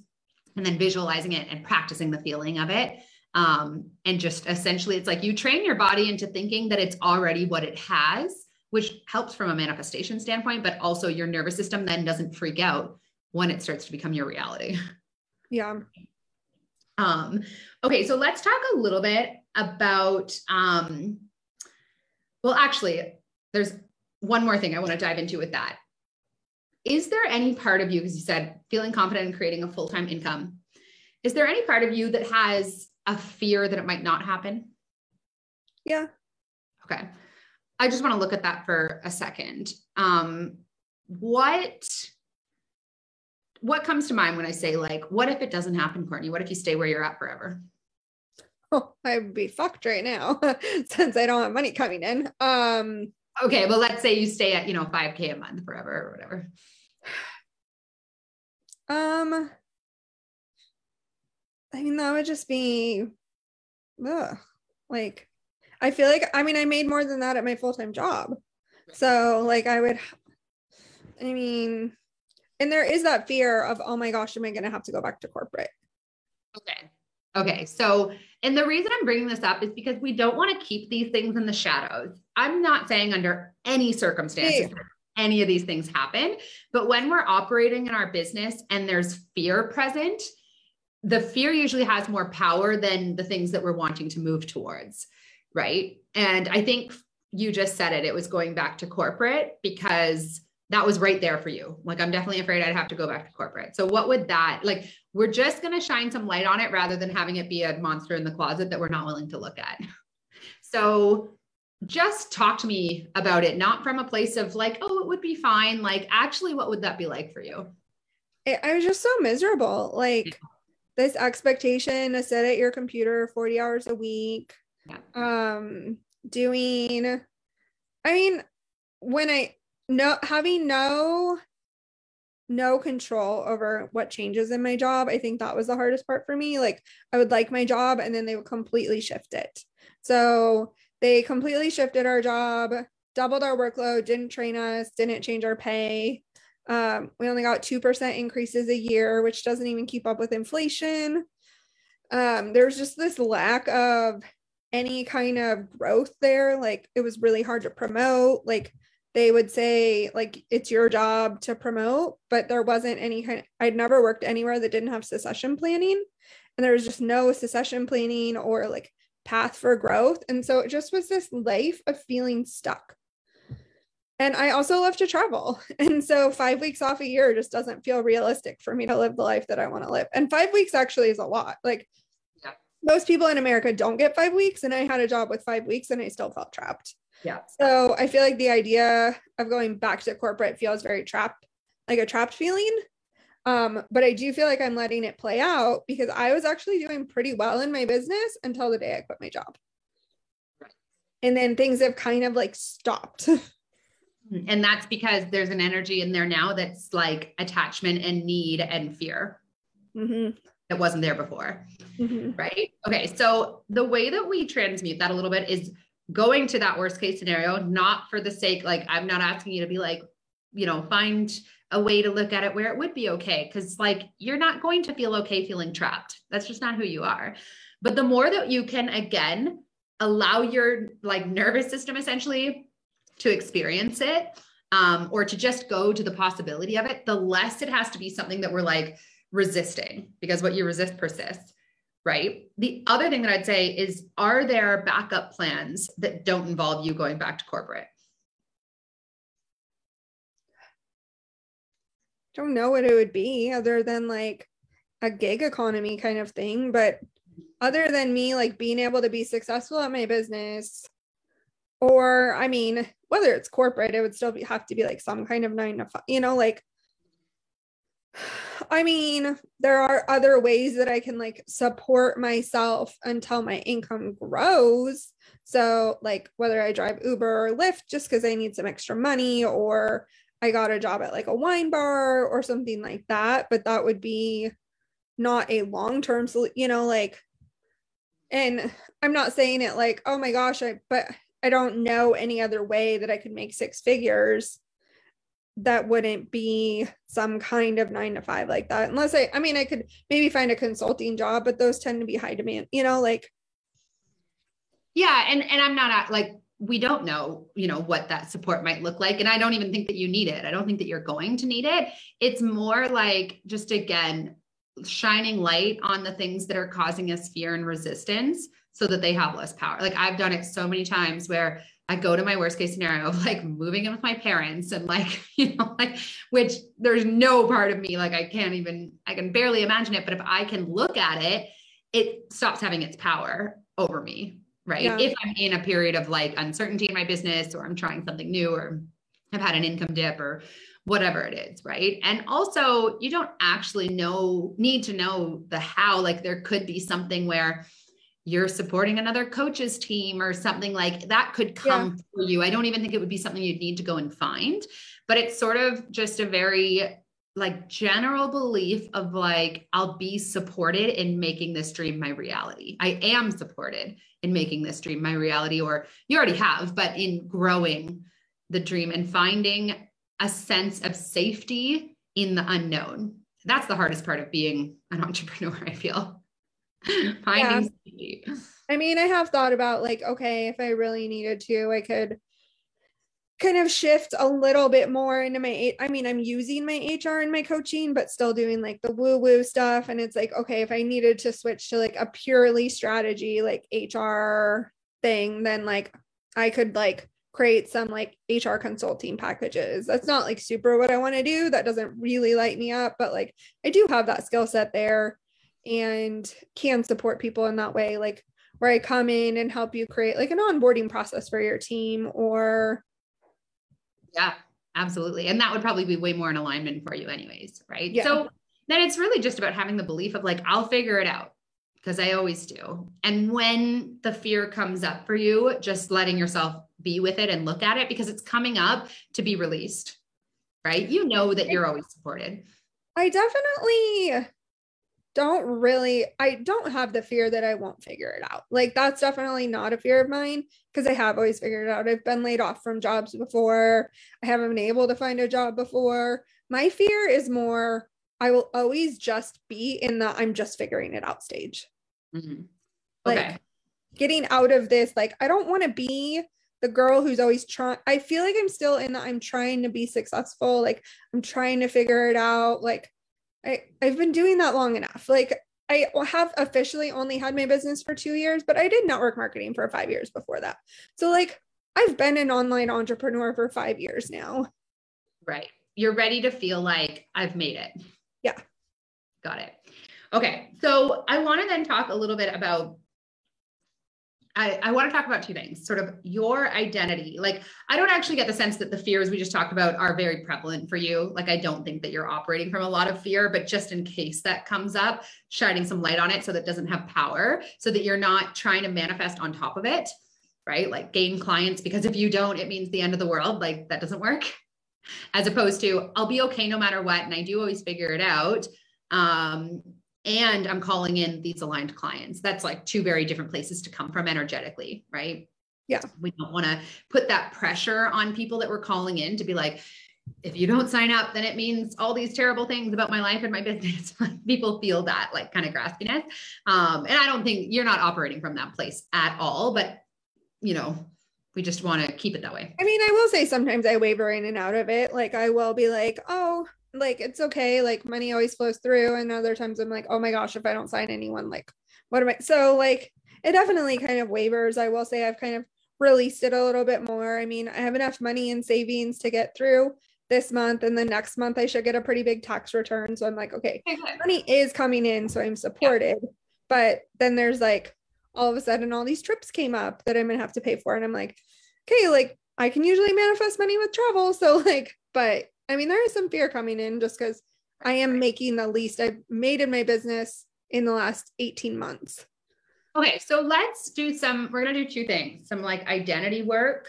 And then visualizing it and practicing the feeling of it. Um, and just essentially, it's like you train your body into thinking that it's already what it has, which helps from a manifestation standpoint, but also your nervous system then doesn't freak out when it starts to become your reality. Yeah. Um, okay, so let's talk a little bit about um, well, actually, there's one more thing I want to dive into with that is there any part of you, because you said feeling confident in creating a full time income, is there any part of you that has a fear that it might not happen? Yeah. Okay. I just want to look at that for a second. Um, what what comes to mind when I say like, what if it doesn't happen, Courtney? What if you stay where you're at forever? Oh, I would be fucked right now since I don't have money coming in. Um okay, well let's say you stay at, you know, 5k a month forever or whatever. Um I mean that would just be ugh, like I feel like I mean I made more than that at my full-time job. So like I would I mean and there is that fear of oh my gosh am i going to have to go back to corporate okay okay so and the reason i'm bringing this up is because we don't want to keep these things in the shadows. I'm not saying under any circumstances any of these things happen but when we're operating in our business and there's fear present the fear usually has more power than the things that we're wanting to move towards right? And i think you just said it it was going back to corporate because that was right there for you. Like, I'm definitely afraid I'd have to go back to corporate. So, what would that like? We're just going to shine some light on it rather than having it be a monster in the closet that we're not willing to look at. So, just talk to me about it, not from a place of like, oh, it would be fine. Like, actually, what would that be like for you? I was just so miserable. Like, yeah. this expectation to sit at your computer 40 hours a week, yeah. um, doing, I mean, when I, no having no no control over what changes in my job i think that was the hardest part for me. Like i would like my job and then they would completely shift it. So they completely shifted our job doubled our workload didn't train us didn't change our pay. Um, we only got 2% increases a year which doesn't even keep up with inflation. Um, there's just this lack of any kind of growth there. Like it was really hard to promote. Like they would say like it's your job to promote but there wasn't any kind of, i'd never worked anywhere that didn't have succession planning and there was just no succession planning or like path for growth and so it just was this life of feeling stuck and i also love to travel and so five weeks off a year just doesn't feel realistic for me to live the life that i want to live and five weeks actually is a lot like yeah. most people in america don't get five weeks and i had a job with five weeks and i still felt trapped yeah. So I feel like the idea of going back to corporate feels very trapped, like a trapped feeling. Um, but I do feel like I'm letting it play out because I was actually doing pretty well in my business until the day I quit my job. And then things have kind of like stopped. and that's because there's an energy in there now that's like attachment and need and fear. Mm-hmm that wasn't there before. Mm-hmm. Right. Okay. So the way that we transmute that a little bit is going to that worst case scenario, not for the sake, like, I'm not asking you to be like, you know, find a way to look at it where it would be okay. Cause like you're not going to feel okay feeling trapped. That's just not who you are. But the more that you can, again, allow your like nervous system essentially to experience it um, or to just go to the possibility of it, the less it has to be something that we're like resisting because what you resist persists right? The other thing that I'd say is are there backup plans that don't involve you going back to corporate? Don't know what it would be other than like a gig economy kind of thing, but other than me like being able to be successful at my business or I mean, whether it's corporate, it would still be, have to be like some kind of nine to five, you know, like I mean, there are other ways that I can like support myself until my income grows. So, like whether I drive Uber or Lyft just because I need some extra money, or I got a job at like a wine bar or something like that. But that would be not a long term solution, you know, like, and I'm not saying it like, oh my gosh, I, but I don't know any other way that I could make six figures that wouldn't be some kind of nine to five like that. Unless i i mean i could maybe find a consulting job but those tend to be high demand you know like. Yeah and and i'm not like we don't know you know what that support might look like and i don't even think that you need it. I don't think that you're going to need it. It's more like just again shining light on the things that are causing us fear and resistance so that they have less power. Like i've done it so many times where I go to my worst case scenario of like moving in with my parents and like, you know, like, which there's no part of me, like, I can't even, I can barely imagine it. But if I can look at it, it stops having its power over me. Right. Yeah. If I'm in a period of like uncertainty in my business or I'm trying something new or I've had an income dip or whatever it is, right? And also, you don't actually know, need to know the how. Like, there could be something where you're supporting another coach's team or something like that could come yeah. for you. I don't even think it would be something you'd need to go and find, but it's sort of just a very like general belief of like I'll be supported in making this dream my reality. I am supported in making this dream my reality or you already have, but in growing the dream and finding a sense of safety in the unknown. That's the hardest part of being an entrepreneur, I feel. Finding yeah. I mean, I have thought about like, okay, if I really needed to, I could kind of shift a little bit more into my I mean, I'm using my HR and my coaching, but still doing like the woo-woo stuff. And it's like, okay, if I needed to switch to like a purely strategy, like HR thing, then like I could like create some like HR consulting packages. That's not like super what I want to do. That doesn't really light me up, but like I do have that skill set there and can support people in that way like where I come in and help you create like an onboarding process for your team or yeah absolutely. And that would probably be way more in alignment for you anyways right? Yeah. so then it's really just about having the belief of like I'll figure it out because I always do. And when the fear comes up for you just letting yourself be with it and look at it because it's coming up to be released right? You know that you're always supported. I definitely don't really I don't have the fear that I won't figure it out. Like that's definitely not a fear of mine because I have always figured it out. I've been laid off from jobs before. I haven't been able to find a job before. My fear is more I will always just be in the I'm just figuring it out stage. Mm-hmm. Okay. Like getting out of this like I don't want to be the girl who's always trying I feel like I'm still in the I'm trying to be successful. Like I'm trying to figure it out. Like I, I've been doing that long enough. Like I have officially only had my business for two years, but I did network marketing for five years before that. So like I've been an online entrepreneur for five years now. Right. You're ready to feel like I've made it. Yeah. Got it. Okay. So I want to then talk a little bit about I, I want to talk about two things sort of your identity. Like, I don't actually get the sense that the fears we just talked about are very prevalent for you. Like, I don't think that you're operating from a lot of fear, but just in case that comes up, shining some light on it so that doesn't have power, so that you're not trying to manifest on top of it, right? Like, gain clients because if you don't, it means the end of the world. Like, that doesn't work. As opposed to, I'll be okay no matter what. And I do always figure it out. Um, and I'm calling in these aligned clients. That's like two very different places to come from energetically, right? Yeah. We don't want to put that pressure on people that we're calling in to be like, if you don't sign up, then it means all these terrible things about my life and my business. people feel that like kind of graspiness. Um, and I don't think you're not operating from that place at all, but you know, we just want to keep it that way. I mean, I will say sometimes I waver in and out of it. Like I will be like, oh, like it's okay like money always flows through. And other times i'm like oh my gosh if i don't sign anyone like what am i so like it definitely kind of wavers. I will say i've kind of released it a little bit more. I mean i have enough money in savings to get through this month and the next month i should get a pretty big tax return. So i'm like okay money is coming in so i'm supported. Yeah. but then there's like all of a sudden all these trips came up that i'm gonna have to pay for. And i'm like okay like i can usually manifest money with travel. So like but I mean, there is some fear coming in just because I am making the least I've made in my business in the last 18 months. Okay, so let's do some, we're going to do two things some like identity work.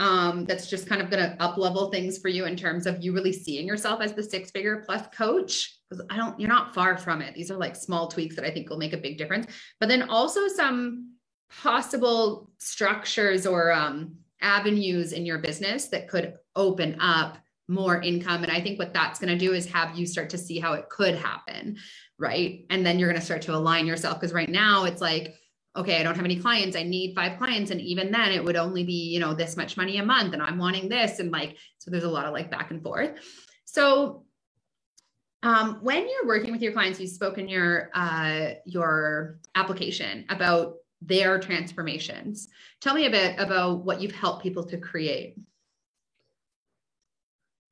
Um, that's just kind of going to up level things for you in terms of you really seeing yourself as the six figure plus coach. Because I don't, you're not far from it. These are like small tweaks that I think will make a big difference. But then also some possible structures or um, avenues in your business that could open up more income. And I think what that's going to do is have you start to see how it could happen. Right. And then you're going to start to align yourself because right now it's like, okay, I don't have any clients. I need five clients. And even then it would only be, you know, this much money a month. And I'm wanting this. And like, so there's a lot of like back and forth. So um, when you're working with your clients, you spoke in your uh, your application about their transformations. Tell me a bit about what you've helped people to create.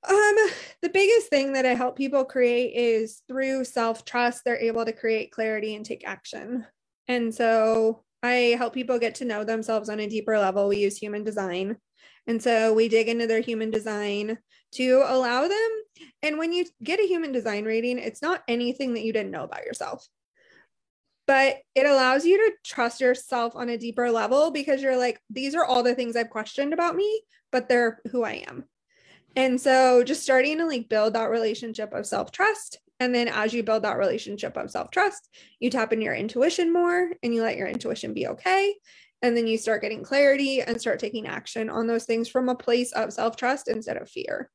Um, the biggest thing that I help people create is through self trust, they're able to create clarity and take action. And so I help people get to know themselves on a deeper level. We use human design. And so we dig into their human design to allow them. And when you get a human design reading, it's not anything that you didn't know about yourself. But it allows you to trust yourself on a deeper level because you're like, these are all the things I've questioned about me, but they're who I am. And so just starting to like build that relationship of self trust. And then as you build that relationship of self trust, you tap into your intuition more and you let your intuition be okay. And then you start getting clarity and start taking action on those things from a place of self trust instead of fear.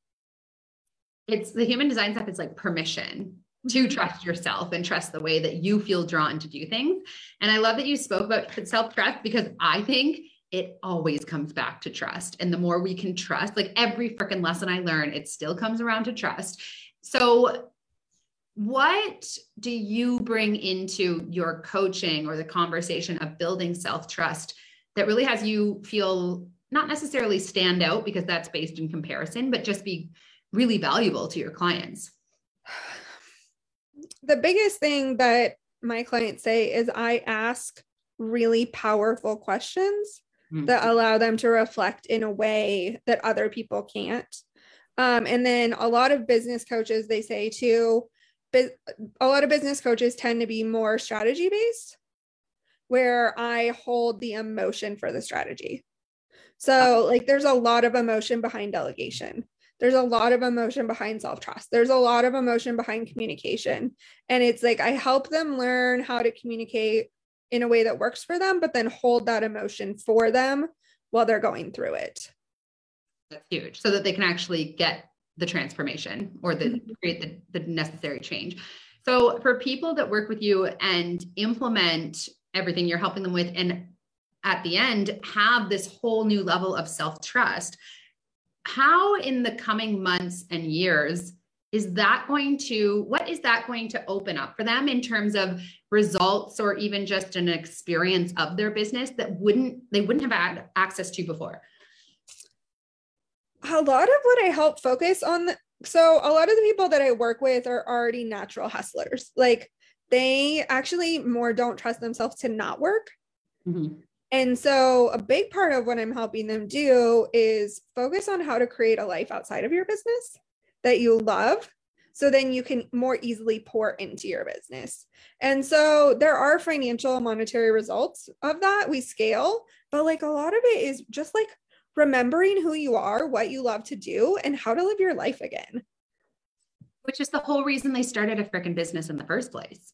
It's the human design stuff is like permission to mm-hmm. trust yourself and trust the way that you feel drawn to do things. And I love that you spoke about self trust because I think it always comes back to trust. And the more we can trust, like every freaking lesson I learn, it still comes around to trust. So, what do you bring into your coaching or the conversation of building self trust that really has you feel not necessarily stand out because that's based in comparison, but just be really valuable to your clients? The biggest thing that my clients say is I ask really powerful questions mm-hmm. that allow them to reflect in a way that other people can't. Um, and then a lot of business coaches, they say too, a lot of business coaches tend to be more strategy based, where I hold the emotion for the strategy. So, like, there's a lot of emotion behind delegation. There's a lot of emotion behind self trust. There's a lot of emotion behind communication. And it's like I help them learn how to communicate in a way that works for them, but then hold that emotion for them while they're going through it. That's huge. So that they can actually get the transformation or the mm-hmm. create the, the necessary change. So for people that work with you and implement everything you're helping them with and at the end have this whole new level of self-trust, how in the coming months and years is that going to what is that going to open up for them in terms of results or even just an experience of their business that wouldn't they wouldn't have had access to before? A lot of what i help focus on so a lot of the people that i work with are already natural hustlers. Like they actually more don't trust themselves to not work. Mm-hmm. and so a big part of what i'm helping them do is focus on how to create a life outside of your business that you love so then you can more easily pour into your business. And so there are financial monetary results of that. We scale, but like a lot of it is just like remembering who you are, what you love to do, and how to live your life again. Which is the whole reason they started a freaking business in the first place.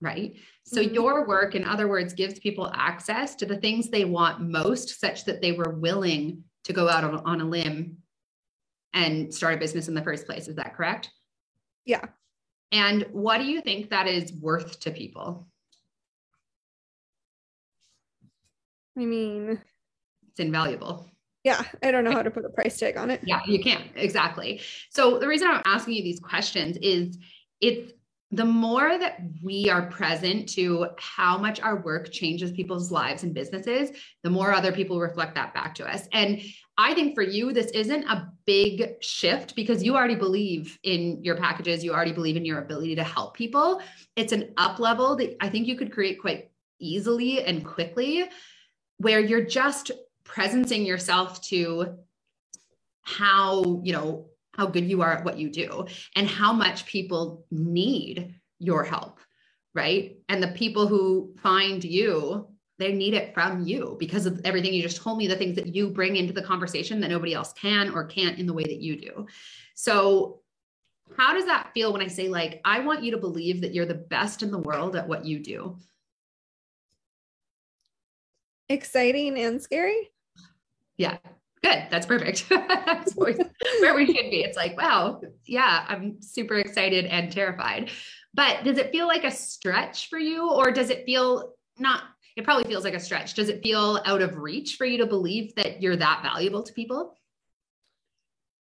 Right. So, mm-hmm. your work, in other words, gives people access to the things they want most, such that they were willing to go out on, on a limb and start a business in the first place. Is that correct? Yeah. And what do you think that is worth to people? I mean, it's invaluable. Yeah, I don't know how to put a price tag on it. Yeah, you can't. Exactly. So the reason I'm asking you these questions is it's the more that we are present to how much our work changes people's lives and businesses, the more other people reflect that back to us. And I think for you, this isn't a big shift because you already believe in your packages, you already believe in your ability to help people. It's an up level that I think you could create quite easily and quickly, where you're just presencing yourself to how, you know, how good you are at what you do and how much people need your help, right? And the people who find you, they need it from you because of everything you just told me, the things that you bring into the conversation that nobody else can or can't in the way that you do. So, how does that feel when I say, like, I want you to believe that you're the best in the world at what you do? Exciting and scary. Yeah, good. That's perfect. That's where we should be. It's like wow yeah i'm super excited and terrified. But does it feel like a stretch for you or does it feel not it probably feels like a stretch. Does it feel out of reach for you to believe that you're that valuable to people?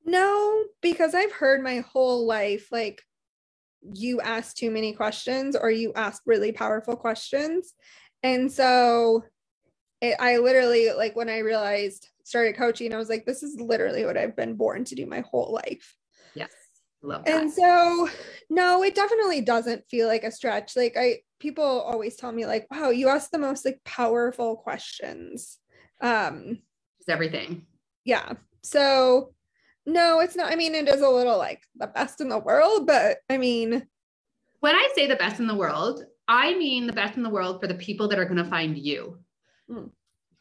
No because i've heard my whole life like you ask too many questions or you ask really powerful questions. And so it, i literally like when i realized started coaching, I was like, this is literally what I've been born to do my whole life. Yes. Love that. And so no, it definitely doesn't feel like a stretch. Like I people always tell me like, wow, you ask the most like powerful questions. Um it's everything. Yeah. So no, it's not. I mean, it is a little like the best in the world, but I mean, when I say the best in the world, I mean the best in the world for the people that are going to find you. Mm.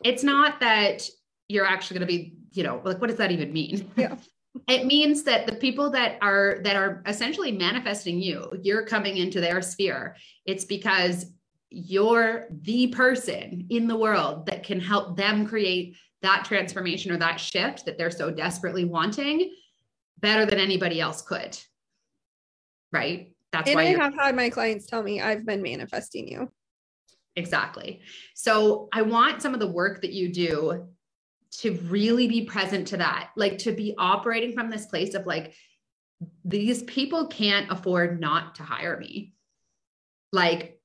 It's not that you're actually going to be, you know, like what does that even mean? Yeah. it means that the people that are that are essentially manifesting you, you're coming into their sphere. It's because you're the person in the world that can help them create that transformation or that shift that they're so desperately wanting better than anybody else could. Right? That's and why I have had my clients tell me I've been manifesting you. Exactly. So I want some of the work that you do to really be present to that, like to be operating from this place of like, these people can't afford not to hire me. Like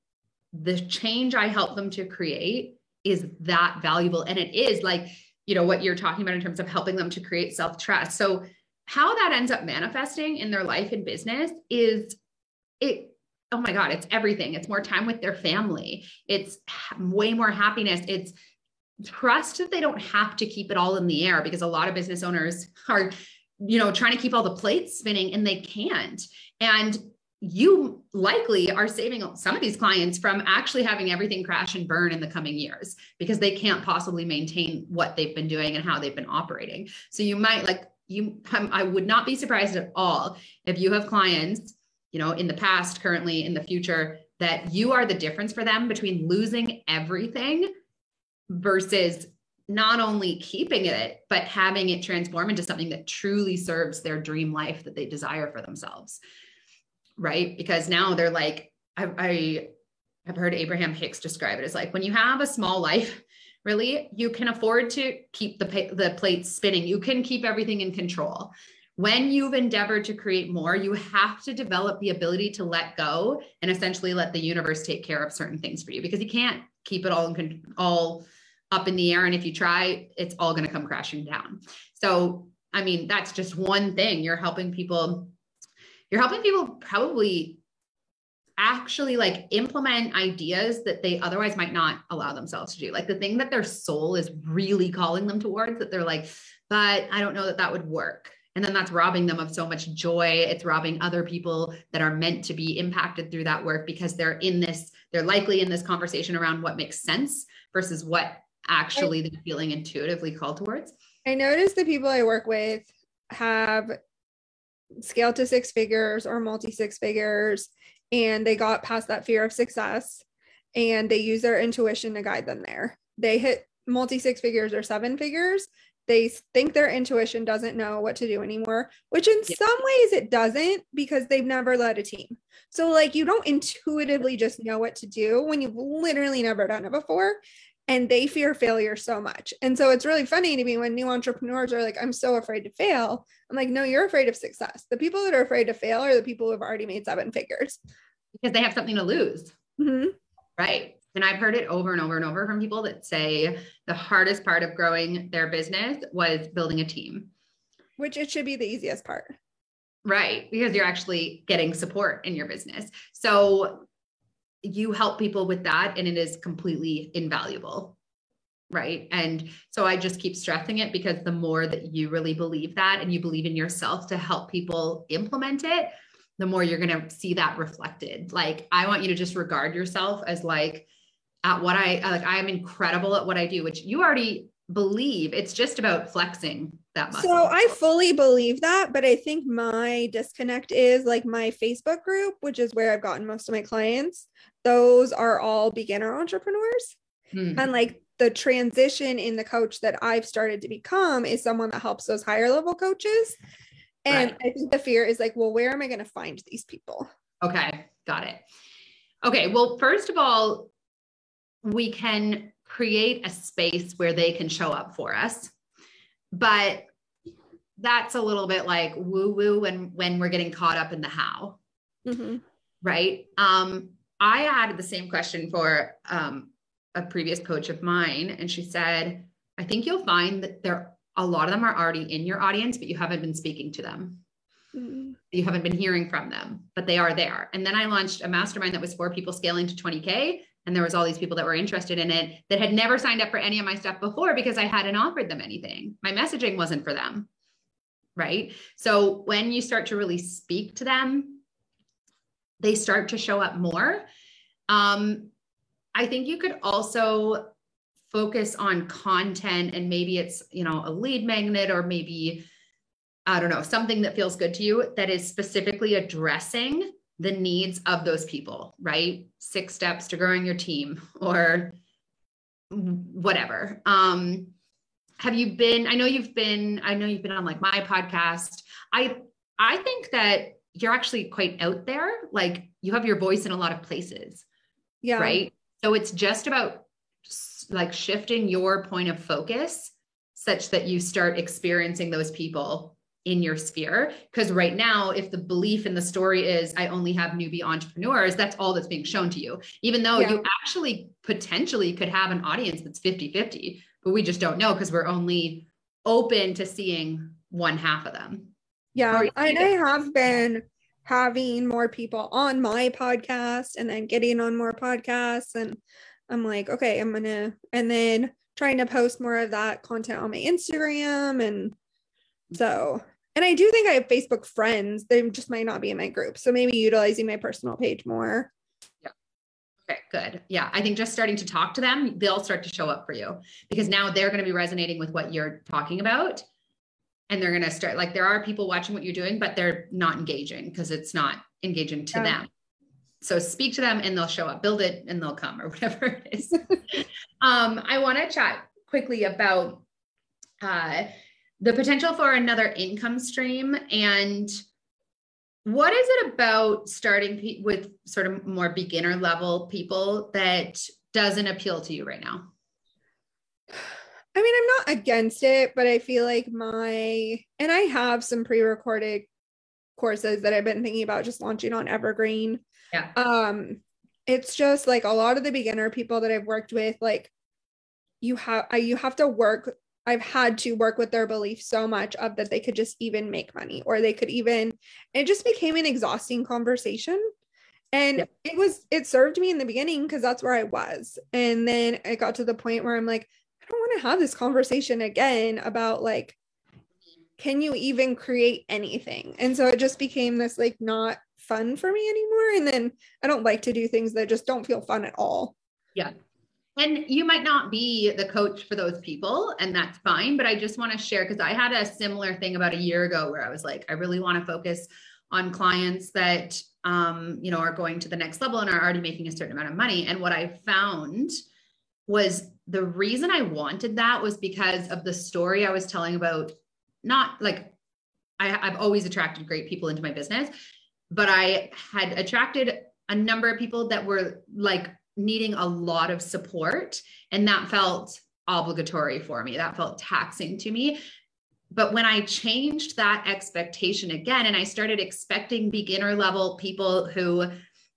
the change I help them to create is that valuable. And it is like, you know, what you're talking about in terms of helping them to create self trust. So, how that ends up manifesting in their life and business is it oh my god it's everything it's more time with their family it's way more happiness it's trust that they don't have to keep it all in the air because a lot of business owners are you know trying to keep all the plates spinning and they can't. And you likely are saving some of these clients from actually having everything crash and burn in the coming years because they can't possibly maintain what they've been doing and how they've been operating. So you might like you um, i would not be surprised at all if you have clients you know, in the past, currently, in the future, that you are the difference for them between losing everything versus not only keeping it, but having it transform into something that truly serves their dream life that they desire for themselves. Right. Because now they're like, I, I have heard Abraham Hicks describe it as like when you have a small life, really, you can afford to keep the, the plates spinning. You can keep everything in control when you've endeavored to create more, you have to develop the ability to let go and essentially let the universe take care of certain things for you because you can't keep it all in all up in the air. And if you try, it's all going to come crashing down. So, I mean, that's just one thing. You're helping people, you're helping people probably actually like implement ideas that they otherwise might not allow themselves to do. Like the thing that their soul is really calling them towards that they're like, but I don't know that that would work and then that's robbing them of so much joy. It's robbing other people that are meant to be impacted through that work because they're in this, they're likely in this conversation around what makes sense versus what actually they're feeling intuitively called towards. I notice the people I work with have scaled to six figures or multi six figures, and they got past that fear of success and they use their intuition to guide them there. They hit multi six figures or seven figures they think their intuition doesn't know what to do anymore, which in yeah. some ways it doesn't because they've never led a team. So, like, you don't intuitively just know what to do when you've literally never done it before. And they fear failure so much. And so it's really funny to me when new entrepreneurs are like, I'm so afraid to fail. I'm like, no, you're afraid of success. The people that are afraid to fail are the people who have already made seven figures because they have something to lose. Mm-hmm. Right. And I've heard it over and over and over from people that say the hardest part of growing their business was building a team. Which it should be the easiest part. Right. Because you're actually getting support in your business. So you help people with that and it is completely invaluable. Right. And so I just keep stressing it because the more that you really believe that and you believe in yourself to help people implement it, the more you're going to see that reflected. Like, I want you to just regard yourself as like, at what I like. I am incredible at what I do, which you already believe. It's just about flexing that muscle. So I fully believe that, but I think my disconnect is like my Facebook group, which is where I've gotten most of my clients. Those are all beginner entrepreneurs. Hmm. And like the transition in the coach that I've started to become is someone that helps those higher level coaches. And right. I think the fear is like, well, where am I going to find these people? Okay, got it. Okay, well, first of all, we can create a space where they can show up for us. But that's a little bit like woo woo when when we're getting caught up in the how. Mm-hmm. Right. Um, I added the same question for um, a previous coach of mine, and she said, I think you'll find that there a lot of them are already in your audience, but you haven't been speaking to them. Mm-hmm. You haven't been hearing from them, but they are there. And then I launched a mastermind that was for people scaling to 20K and there was all these people that were interested in it that had never signed up for any of my stuff before because I hadn't offered them anything. My messaging wasn't for them. Right. So when you start to really speak to them, they start to show up more. Um, I think you could also focus on content and maybe it's, you know, a lead magnet or maybe, I don't know, something that feels good to you that is specifically addressing the needs of those people, right? Six steps to growing your team or whatever. Um, have you been, I know you've been, I know you've been on like my podcast. I I think that you're actually quite out there. Like you have your voice in a lot of places. Yeah. Right. So it's just about like shifting your point of focus such that you start experiencing those people in your sphere. Because right now, if the belief in the story is, I only have newbie entrepreneurs, that's all that's being shown to you, even though yeah. you actually potentially could have an audience that's 50 50, but we just don't know because we're only open to seeing one half of them. Yeah. And I have been having more people on my podcast and then getting on more podcasts. And I'm like, okay, I'm going to, and then trying to post more of that content on my Instagram. And so and I do think I have Facebook friends. They just might not be in my group. So maybe utilizing my personal page more. Yeah. Okay, good. Yeah. I think just starting to talk to them, they'll start to show up for you because now they're going to be resonating with what you're talking about. And they're going to start like there are people watching what you're doing, but they're not engaging because it's not engaging to yeah. them. So speak to them and they'll show up, build it and they'll come or whatever it is. um, I want to chat quickly about uh, the potential for another income stream. And what is it about starting pe- with sort of more beginner level people that doesn't appeal to you right now? I mean i'm not against it but i feel like my and i have some pre-recorded courses that i've been thinking about just launching on evergreen. Yeah. Um it's just like a lot of the beginner people that i've worked with like you have you have to work I've had to work with their belief so much of that they could just even make money or they could even it just became an exhausting conversation. And yeah. it was it served me in the beginning because that's where I was. And then it got to the point where I'm like, I don't want to have this conversation again about like can you even create anything? And so it just became this like not fun for me anymore. And then I don't like to do things that just don't feel fun at all. Yeah. And you might not be the coach for those people, and that's fine. But I just want to share because I had a similar thing about a year ago where I was like, I really want to focus on clients that um, you know are going to the next level and are already making a certain amount of money. And what I found was the reason I wanted that was because of the story I was telling about not like I, I've always attracted great people into my business, but I had attracted a number of people that were like needing a lot of support. And that felt obligatory for me. That felt taxing to me. But when I changed that expectation again, and I started expecting beginner level people who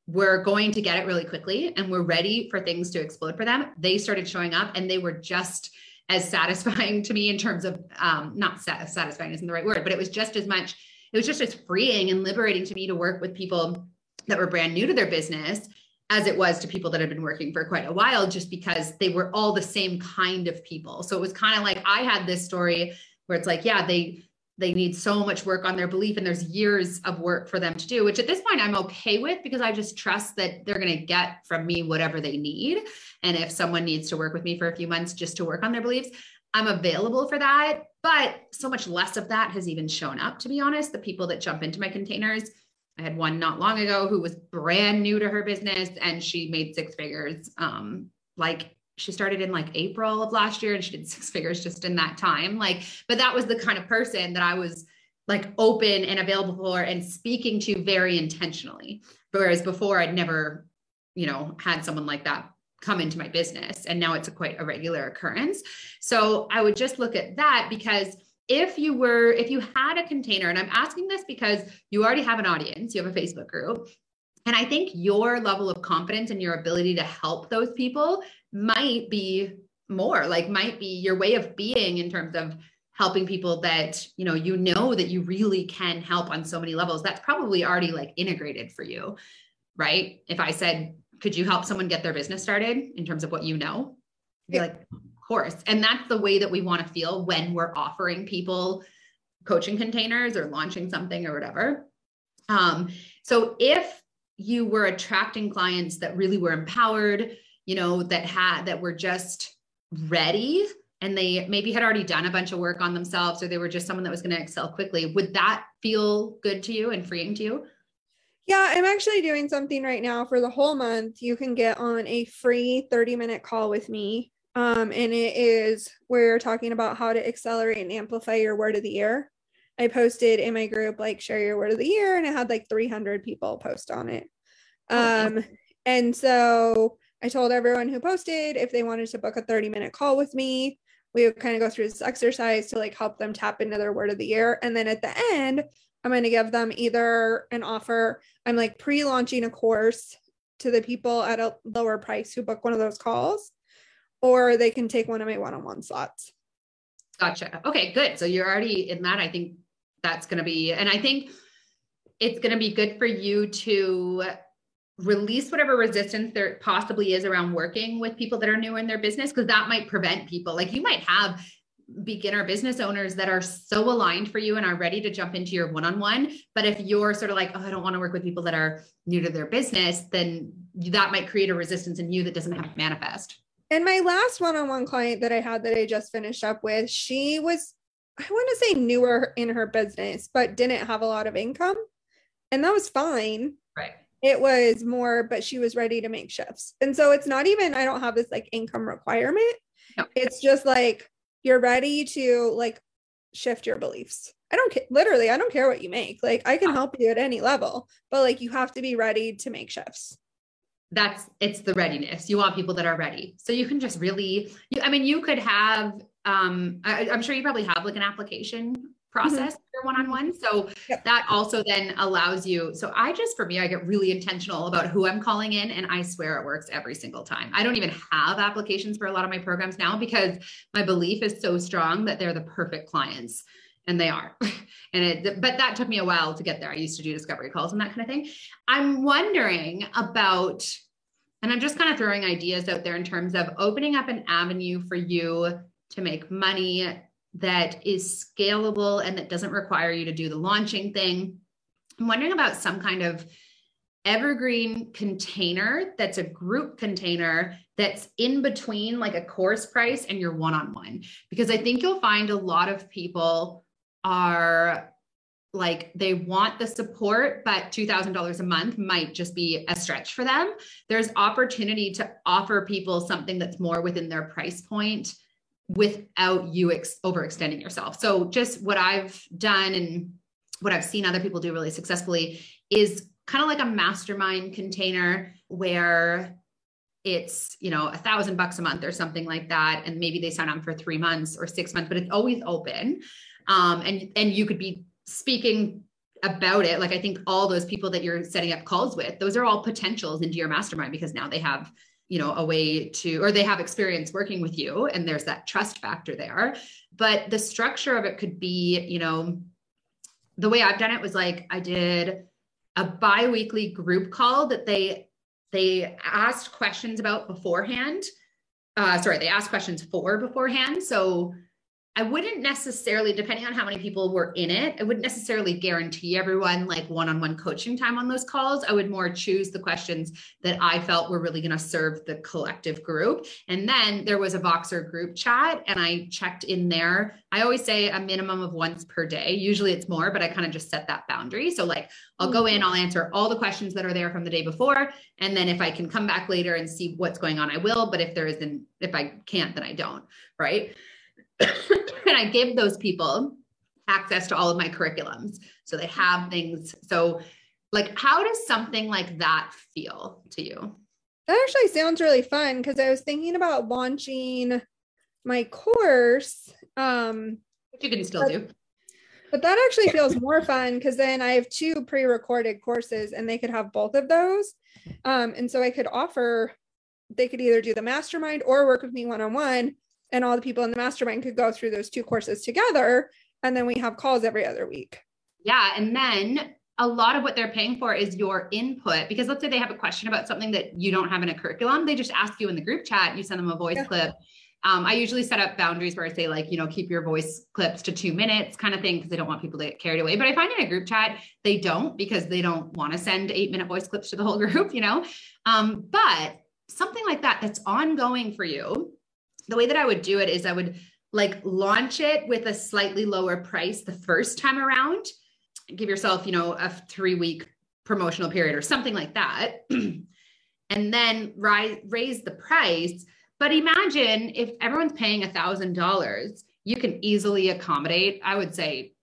were going to get it really quickly and were ready for things to explode for them, they started showing up and they were just as satisfying to me in terms of um, not satisfying isn't the right word, but it was just as much, it was just as freeing and liberating to me to work with people that were brand new to their business as it was to people that had been working for quite a while, just because they were all the same kind of people. So it was kind of like I had this story where it's like, yeah, they they need so much work on their belief and there's years of work for them to do which at this point i'm okay with because i just trust that they're going to get from me whatever they need. And if someone needs to work with me for a few months just to work on their beliefs i'm available for that. But so much less of that has even shown up to be honest. The people that jump into my containers I had one not long ago who was brand new to her business and she made six figures. Um, like she started in like April of last year and she did six figures just in that time. Like, but that was the kind of person that I was like open and available for and speaking to very intentionally. Whereas before I'd never, you know, had someone like that come into my business. And now it's a quite a regular occurrence. So I would just look at that because if you were if you had a container and i'm asking this because you already have an audience you have a facebook group and i think your level of confidence and your ability to help those people might be more like might be your way of being in terms of helping people that you know you know that you really can help on so many levels that's probably already like integrated for you right if i said could you help someone get their business started in terms of what you know? Yeah. like, course. And that's the way that we want to feel when we're offering people coaching containers or launching something or whatever. Um, so if you were attracting clients that really were empowered, you know, that had that were just ready and they maybe had already done a bunch of work on themselves or they were just someone that was going to excel quickly, would that feel good to you and freeing to you? Yeah, I'm actually doing something right now for the whole month. You can get on a free 30 minute call with me. Um, and it is we're talking about how to accelerate and amplify your word of the year. I posted in my group, like, share your word of the year, and it had like 300 people post on it. Oh, um, and so I told everyone who posted if they wanted to book a 30 minute call with me, we would kind of go through this exercise to like help them tap into their word of the year. And then at the end, I'm going to give them either an offer. I'm like pre launching a course to the people at a lower price who book one of those calls, or they can take one of my one on one slots. Gotcha. Okay, good. So you're already in that. I think that's going to be, and I think it's going to be good for you to release whatever resistance there possibly is around working with people that are new in their business because that might prevent people like you might have beginner business owners that are so aligned for you and are ready to jump into your one-on-one but if you're sort of like oh i don't want to work with people that are new to their business then that might create a resistance in you that doesn't have to manifest and my last one-on-one client that i had that i just finished up with she was i want to say newer in her business but didn't have a lot of income. And that was fine. Right. It was more but she was ready to make shifts. And so it's not even i don't have this like income requirement. No. it's just like you're ready to like shift your beliefs. I don't care literally i don't care what you make. Like i can uh-huh. help you at any level but like you have to be ready to make shifts that's it's the readiness you want people that are ready so you can just really you, i mean you could have um I, i'm sure you probably have like an application Mm-hmm. process mm-hmm. one-on-one so yep. that also then allows you so i just for me i get really intentional about who i'm calling in and i swear it works every single time i don't even have applications for a lot of my programs now because my belief is so strong that they're the perfect clients and they are and it but that took me a while to get there i used to do discovery calls and that kind of thing i'm wondering about and i'm just kind of throwing ideas out there in terms of opening up an avenue for you to make money that is scalable and that doesn't require you to do the launching thing. I'm wondering about some kind of evergreen container that's a group container that's in between like a course price and your one on one. Because I think you'll find a lot of people are like they want the support, but $2,000 a month might just be a stretch for them. There's opportunity to offer people something that's more within their price point without you ex- overextending yourself. So just what I've done and what I've seen other people do really successfully is kind of like a mastermind container where it's you know a thousand bucks a month or something like that and maybe they sign on for three months or six months but it's always open um, and and you could be speaking about it. Like i think all those people that you're setting up calls with those are all potentials into your mastermind because now they have you know a way to or they have experience working with you and there's that trust factor there. But the structure of it could be you know the way i've done it was like i did a bi-weekly group call that they they asked questions about beforehand. Uh sorry they asked questions for beforehand. So I wouldn't necessarily, depending on how many people were in it, I wouldn't necessarily guarantee everyone like one on one coaching time on those calls. I would more choose the questions that I felt were really going to serve the collective group. And then there was a Voxer group chat, and I checked in there. I always say a minimum of once per day. Usually it's more, but I kind of just set that boundary. So, like, I'll go in, I'll answer all the questions that are there from the day before. And then if I can come back later and see what's going on, I will. But if there isn't, if I can't, then I don't. Right. and I give those people access to all of my curriculums. So they have things. So, like, how does something like that feel to you? That actually sounds really fun because I was thinking about launching my course. Um, Which you can still but, do. But that actually feels more fun because then I have two pre recorded courses and they could have both of those. Um, and so I could offer, they could either do the mastermind or work with me one on one and all the people in the mastermind could go through those two courses together and then we have calls every other week yeah and then a lot of what they're paying for is your input because let's say they have a question about something that you don't have in a curriculum they just ask you in the group chat you send them a voice yeah. clip um, I usually set up boundaries where I say, like, you know, keep your voice clips to two minutes kind of thing, because they don't want people to get carried away. But I find in a group chat, they don't because they don't want to send eight minute voice clips to the whole group, you know? Um, but something like that that's ongoing for you, the way that I would do it is I would like launch it with a slightly lower price the first time around. Give yourself, you know, a three week promotional period or something like that. and then rise, raise the price but imagine if everyone's paying a thousand dollars, you can easily accommodate, I would say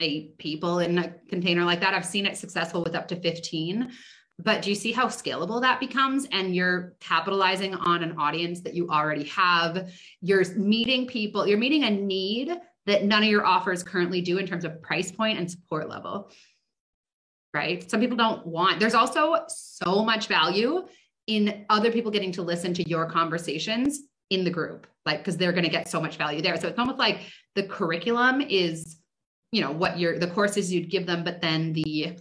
eight people in a container like that. I've seen it successful with up to 15. But do you see how scalable that becomes? And you're capitalizing on an audience that you already have. You're meeting people, you're meeting a need that none of your offers currently do in terms of price point and support level. Right. Some people don't want, there's also so much value in other people getting to listen to your conversations in the group like because they're going to get so much value there so it's almost like the curriculum is you know what your the courses you'd give them but then the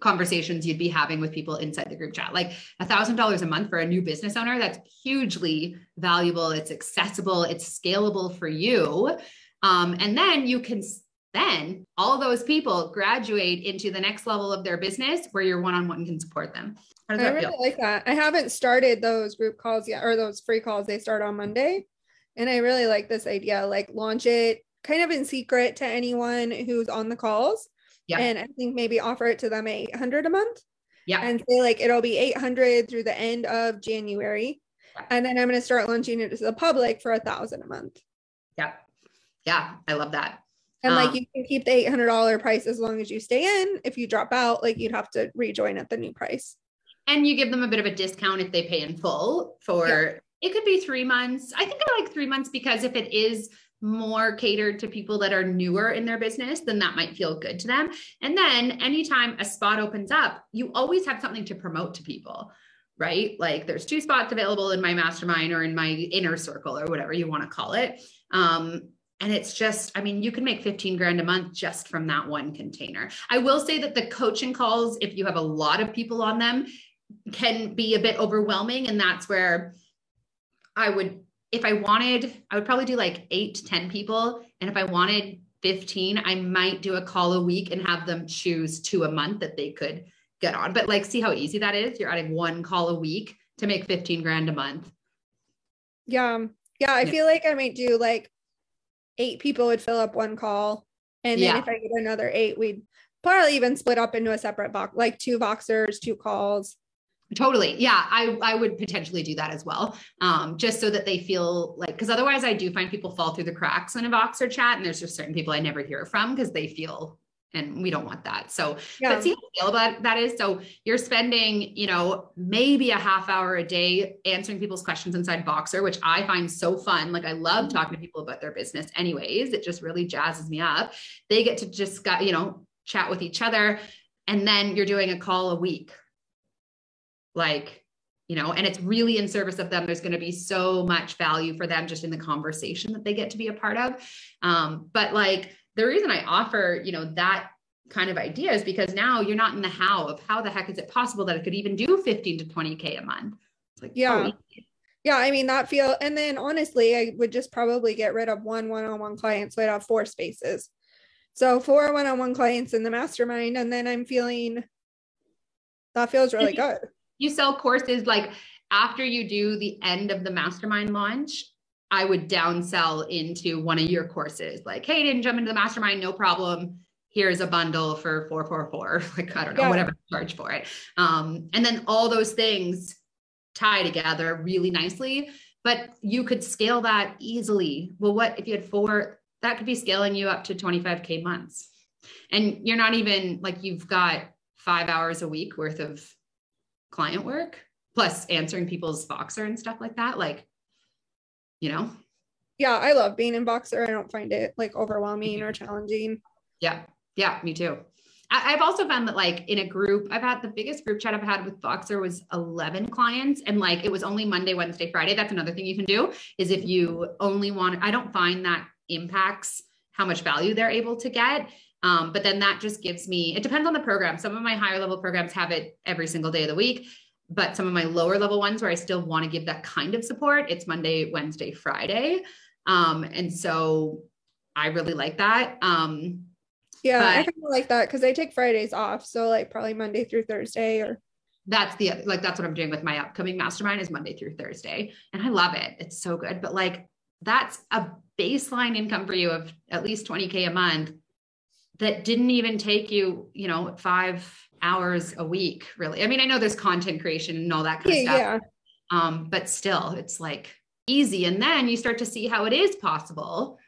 conversations you'd be having with people inside the group chat like a thousand dollars a month for a new business owner that's hugely valuable it's accessible it's scalable for you um, and then you can then all those people graduate into the next level of their business where your one-on-one can support them I really feel? like that. I haven't started those group calls yet, or those free calls. They start on Monday. And I really like this idea, like launch it kind of in secret to anyone who's on the calls. Yeah. And I think maybe offer it to them 800 a month. Yeah. And say like it'll be 800 through the end of January. Yeah. And then I'm going to start launching it to the public for a thousand a month. Yeah. Yeah. I love that. And um, like you can keep the $800 price as long as you stay in. If you drop out, like you'd have to rejoin at the new price and you give them a bit of a discount if they pay in full for yeah. it could be three months i think i like three months because if it is more catered to people that are newer in their business then that might feel good to them. And then anytime a spot opens up you always have something to promote to people right? Like there's two spots available in my mastermind or in my inner circle or whatever you want to call it. Um, and it's just i mean you can make 15 grand a month just from that one container. I will say that the coaching calls if you have a lot of people on them can be a bit overwhelming. And that's where I would, if I wanted, I would probably do like eight to 10 people. And if I wanted 15, I might do a call a week and have them choose two a month that they could get on. But like, see how easy that is? You're adding one call a week to make 15 grand a month. Yeah. Yeah. I yeah. feel like I might do like eight people would fill up one call. And then yeah. if I get another eight, we'd probably even split up into a separate box, like two Voxers, two calls. Totally. Yeah. I, I would potentially do that as well. Um, just so that they feel like, because otherwise I do find people fall through the cracks in a Voxer chat. And there's just certain people I never hear from because they feel, and we don't want that. So, yeah. but see how scalable that is. So you're spending, you know, maybe a half hour a day answering people's questions inside Voxer, which I find so fun. Like I love mm-hmm. talking to people about their business anyways. It just really jazzes me up. They get to just got, you know, chat with each other. And then you're doing a call a week like you know and it's really in service of them. There's going to be so much value for them just in the conversation that they get to be a part of. Um, but like the reason i offer you know that kind of idea is because now you're not in the how of how the heck is it possible that it could even do 15 to 20k a month? It's like yeah. oh, yeah. I mean that feel and then honestly i would just probably get rid of one one-on-one client so i'd have four spaces. So four one-on-one clients in the mastermind and then i'm feeling that feels really good you sell courses like after you do the end of the mastermind launch i would downsell into one of your courses. Like hey didn't jump into the mastermind no problem. Here's a bundle for 444 like i don't know yeah. whatever charge for it. Um, and then all those things tie together really nicely. But you could scale that easily. Well what if you had four? That could be scaling you up to 25k months. And you're not even like you've got five hours a week worth of client work plus answering people's Voxer and stuff like that. Like, you know? Yeah, I love being in Voxer I don't find it like overwhelming mm-hmm. or challenging. Yeah. Yeah, me too. I, have also found that like in a group, I've had the biggest group chat I've had with Voxer was 11 clients. And like it was only Monday, Wednesday, Friday. That's another thing you can do is if you only want, I don't find that impacts how much value they're able to get. Um, but then that just gives me, it depends on the program. Some of my higher level programs have it every single day of the week, but some of my lower level ones where I still want to give that kind of support, it's Monday, Wednesday, Friday. Um, and so I really like that. Um, yeah, I kind of like that because I take Fridays off. So like probably Monday through Thursday or that's the like that's what I'm doing with my upcoming mastermind is Monday through Thursday. And I love it. It's so good. But like that's a baseline income for you of at least 20K a month that didn't even take you, you know, five hours a week, really. I mean, I know there's content creation and all that kind yeah, of stuff. Yeah. Um, but still, it's like easy. And then you start to see how it is possible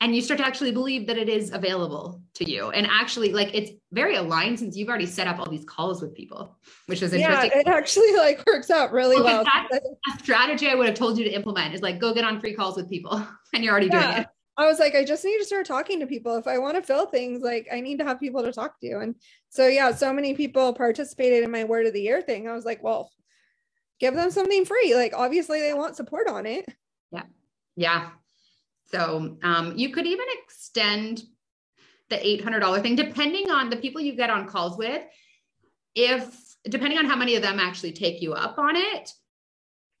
and you start to actually believe that it is available to you and actually like it's very aligned since you've already set up all these calls with people which is interesting yeah it actually like works out really well, well. a strategy i would have told you to implement is like go get on free calls with people and you're already yeah. doing it i was like i just need to start talking to people. If i want to fill things like i need to have people to talk to. And so yeah so many people participated in my word of the year thing. I was like well give them something free. Like obviously they want support on it. Yeah. Yeah. So um, you could even extend the $800 thing, depending on the people you get on calls with. If, depending on how many of them actually take you up on it,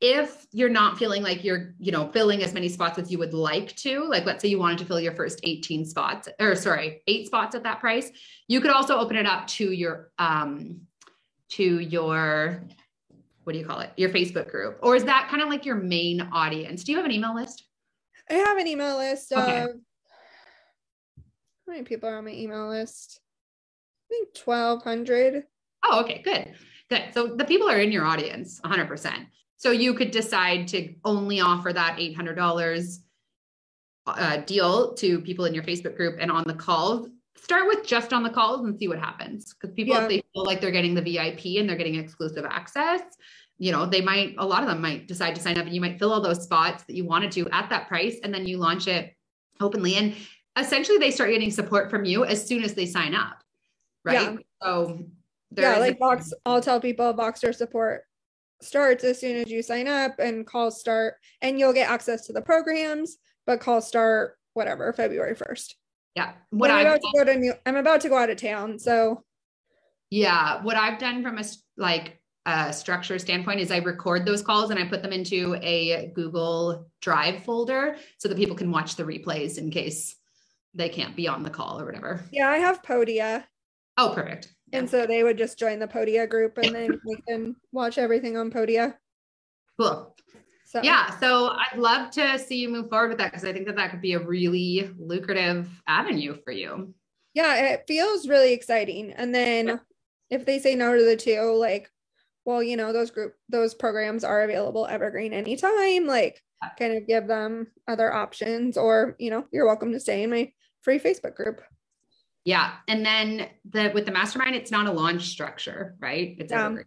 if you're not feeling like you're, you know, filling as many spots as you would like to, like let's say you wanted to fill your first 18 spots, or sorry, eight spots at that price, you could also open it up to your, um, to your, what do you call it? Your Facebook group. Or is that kind of like your main audience? Do you have an email list? I have an email list okay. of how many people are on my email list? I think 1200. Oh, okay, good. Good. So the people are in your audience 100%. So you could decide to only offer that $800 uh, deal to people in your Facebook group and on the calls. Start with just on the calls and see what happens. Because people, yeah. if they feel like they're getting the VIP and they're getting exclusive access, you know, they might, a lot of them might decide to sign up and you might fill all those spots that you wanted to at that price. And then you launch it openly. And essentially they start getting support from you as soon as they sign up. Right. Yeah. So yeah, like box, I'll tell people Voxer support starts as soon as you sign up and calls start and you'll get access to the programs, but calls start whatever, February 1st. Yeah. What I'm about to go to new, I'm about to go out of town. So yeah, what I've done from a like uh, structure standpoint is I record those calls and I put them into a Google Drive folder so that people can watch the replays in case they can't be on the call or whatever. Yeah, I have Podia. Oh, perfect. And so they would just join the Podia group and then we can watch everything on Podia. Cool. So yeah, so I'd love to see you move forward with that because I think that that could be a really lucrative avenue for you. Yeah, it feels really exciting. And then if they say no to the two, like well, you know, those group those programs are available evergreen anytime, like kind of give them other options or, you know, you're welcome to stay in my free Facebook group. Yeah. And then the with the mastermind, it's not a launch structure, right? It's um.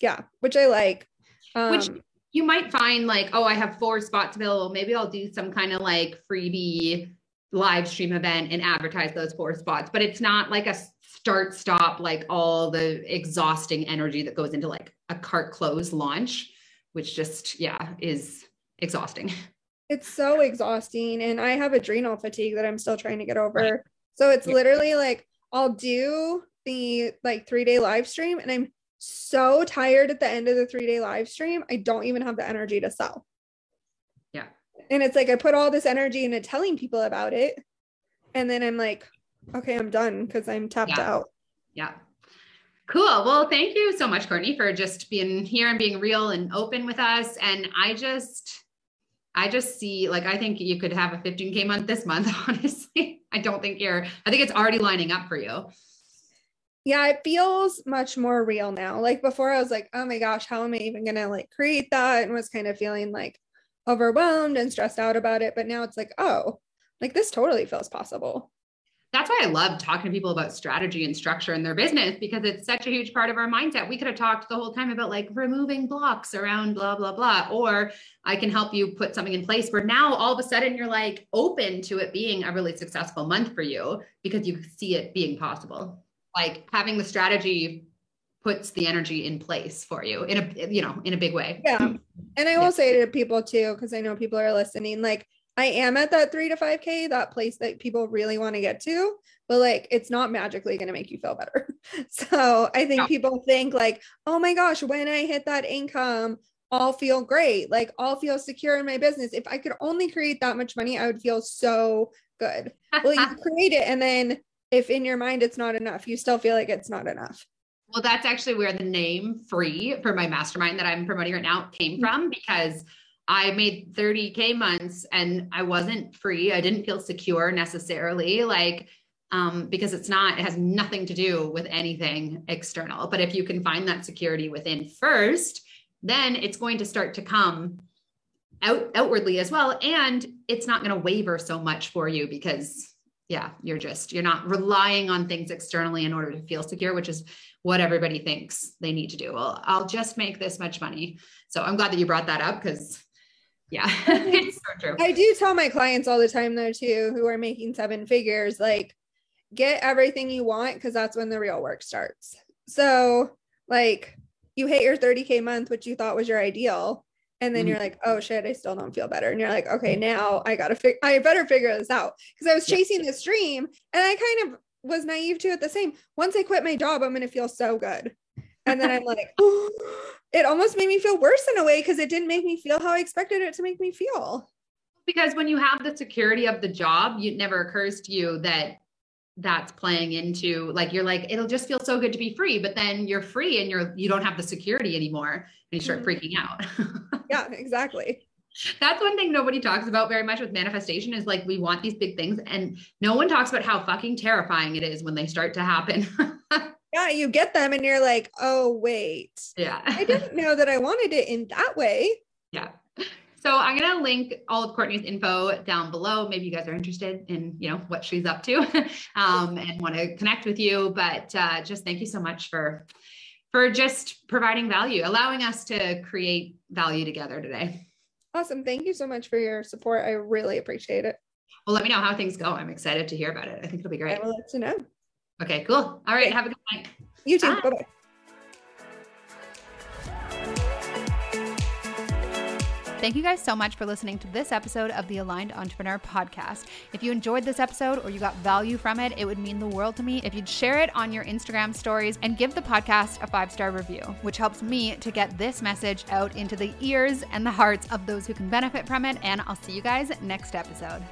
Yeah, which I like. Um, which you might find like, oh, I have four spots available. Maybe I'll do some kind of like freebie live stream event and advertise those four spots, but it's not like a start stop like all the exhausting energy that goes into like a cart close launch which just yeah is exhausting it's so exhausting and i have adrenal fatigue that i'm still trying to get over so it's yeah. literally like i'll do the like three day live stream and i'm so tired at the end of the three day live stream i don't even have the energy to sell yeah and it's like i put all this energy into telling people about it and then i'm like okay, I'm done because I'm tapped yeah. out. Yeah. Cool. Well, thank you so much, Courtney, for just being here and being real and open with us. And I just, I just see, like, I think you could have a 15K month this month, honestly. I don't think you're, I think it's already lining up for you. Yeah, it feels much more real now. Like before, I was like, oh my gosh, how am I even going to like create that? And was kind of feeling like overwhelmed and stressed out about it. But now it's like, oh, like this totally feels possible that's why I love talking to people about strategy and structure in their business because it's such a huge part of our mindset. We could have talked the whole time about like removing blocks around blah, blah, blah. Or I can help you put something in place where now all of a sudden you're like open to it being a really successful month for you because you see it being possible. Like having the strategy puts the energy in place for you in a you know in a big way yeah and i will yeah. say to people too because i know people are listening like I am at that three to 5K, that place that people really want to get to. but like it's not magically going to make you feel better. So I think no. people think like, oh my gosh, when I hit that income, I'll feel great. Like I'll feel secure in my business. If I could only create that much money, I would feel so good. well, you create it. And then if in your mind it's not enough, you still feel like it's not enough. Well, that's actually where the name free for my mastermind that I'm promoting right now came mm-hmm. from because I made 30K months and I wasn't free. I didn't feel secure necessarily. Like, um, because it's not, it has nothing to do with anything external. But if you can find that security within first, then it's going to start to come out outwardly as well. And it's not going to waver so much for you because yeah, you're just, you're not relying on things externally in order to feel secure, which is what everybody thinks they need to do. Well, I'll just make this much money. So I'm glad that you brought that up because yeah, it's so true. I do tell my clients all the time though too, who are making seven figures, like get everything you want because that's when the real work starts. So like you hit your 30k month, which you thought was your ideal, and then mm-hmm. you're like, oh shit, I still don't feel better. And you're like, okay, now I gotta figure, I better figure this out because I was chasing this dream, and I kind of was naive to it the same. Once I quit my job, I'm gonna feel so good. And then I'm like, oh, it almost made me feel worse in a way because it didn't make me feel how I expected it to make me feel. Because when you have the security of the job, it never occurs to you that that's playing into like you're like it'll just feel so good to be free but then you're free and you're you don't have the security anymore and you start mm-hmm. freaking out yeah exactly that's one thing nobody talks about very much with manifestation is like we want these big things and no one talks about how fucking terrifying it is when they start to happen yeah you get them and you're like oh wait yeah i didn't know that i wanted it in that way yeah so I'm going to link all of Courtney's info down below. Maybe you guys are interested in, you know, what she's up to um, and want to connect with you. But uh, just thank you so much for for just providing value, allowing us to create value together today. Awesome. Thank you so much for your support. I really appreciate it. Well, let me know how things go. I'm excited to hear about it. I think it'll be great. I will let you know. Okay, cool. All right. Have a good night. You too. Bye bye. Thank you guys so much for listening to this episode of the Aligned Entrepreneur Podcast. If you enjoyed this episode or you got value from it, it would mean the world to me if you'd share it on your Instagram stories and give the podcast a five star review, which helps me to get this message out into the ears and the hearts of those who can benefit from it. And I'll see you guys next episode.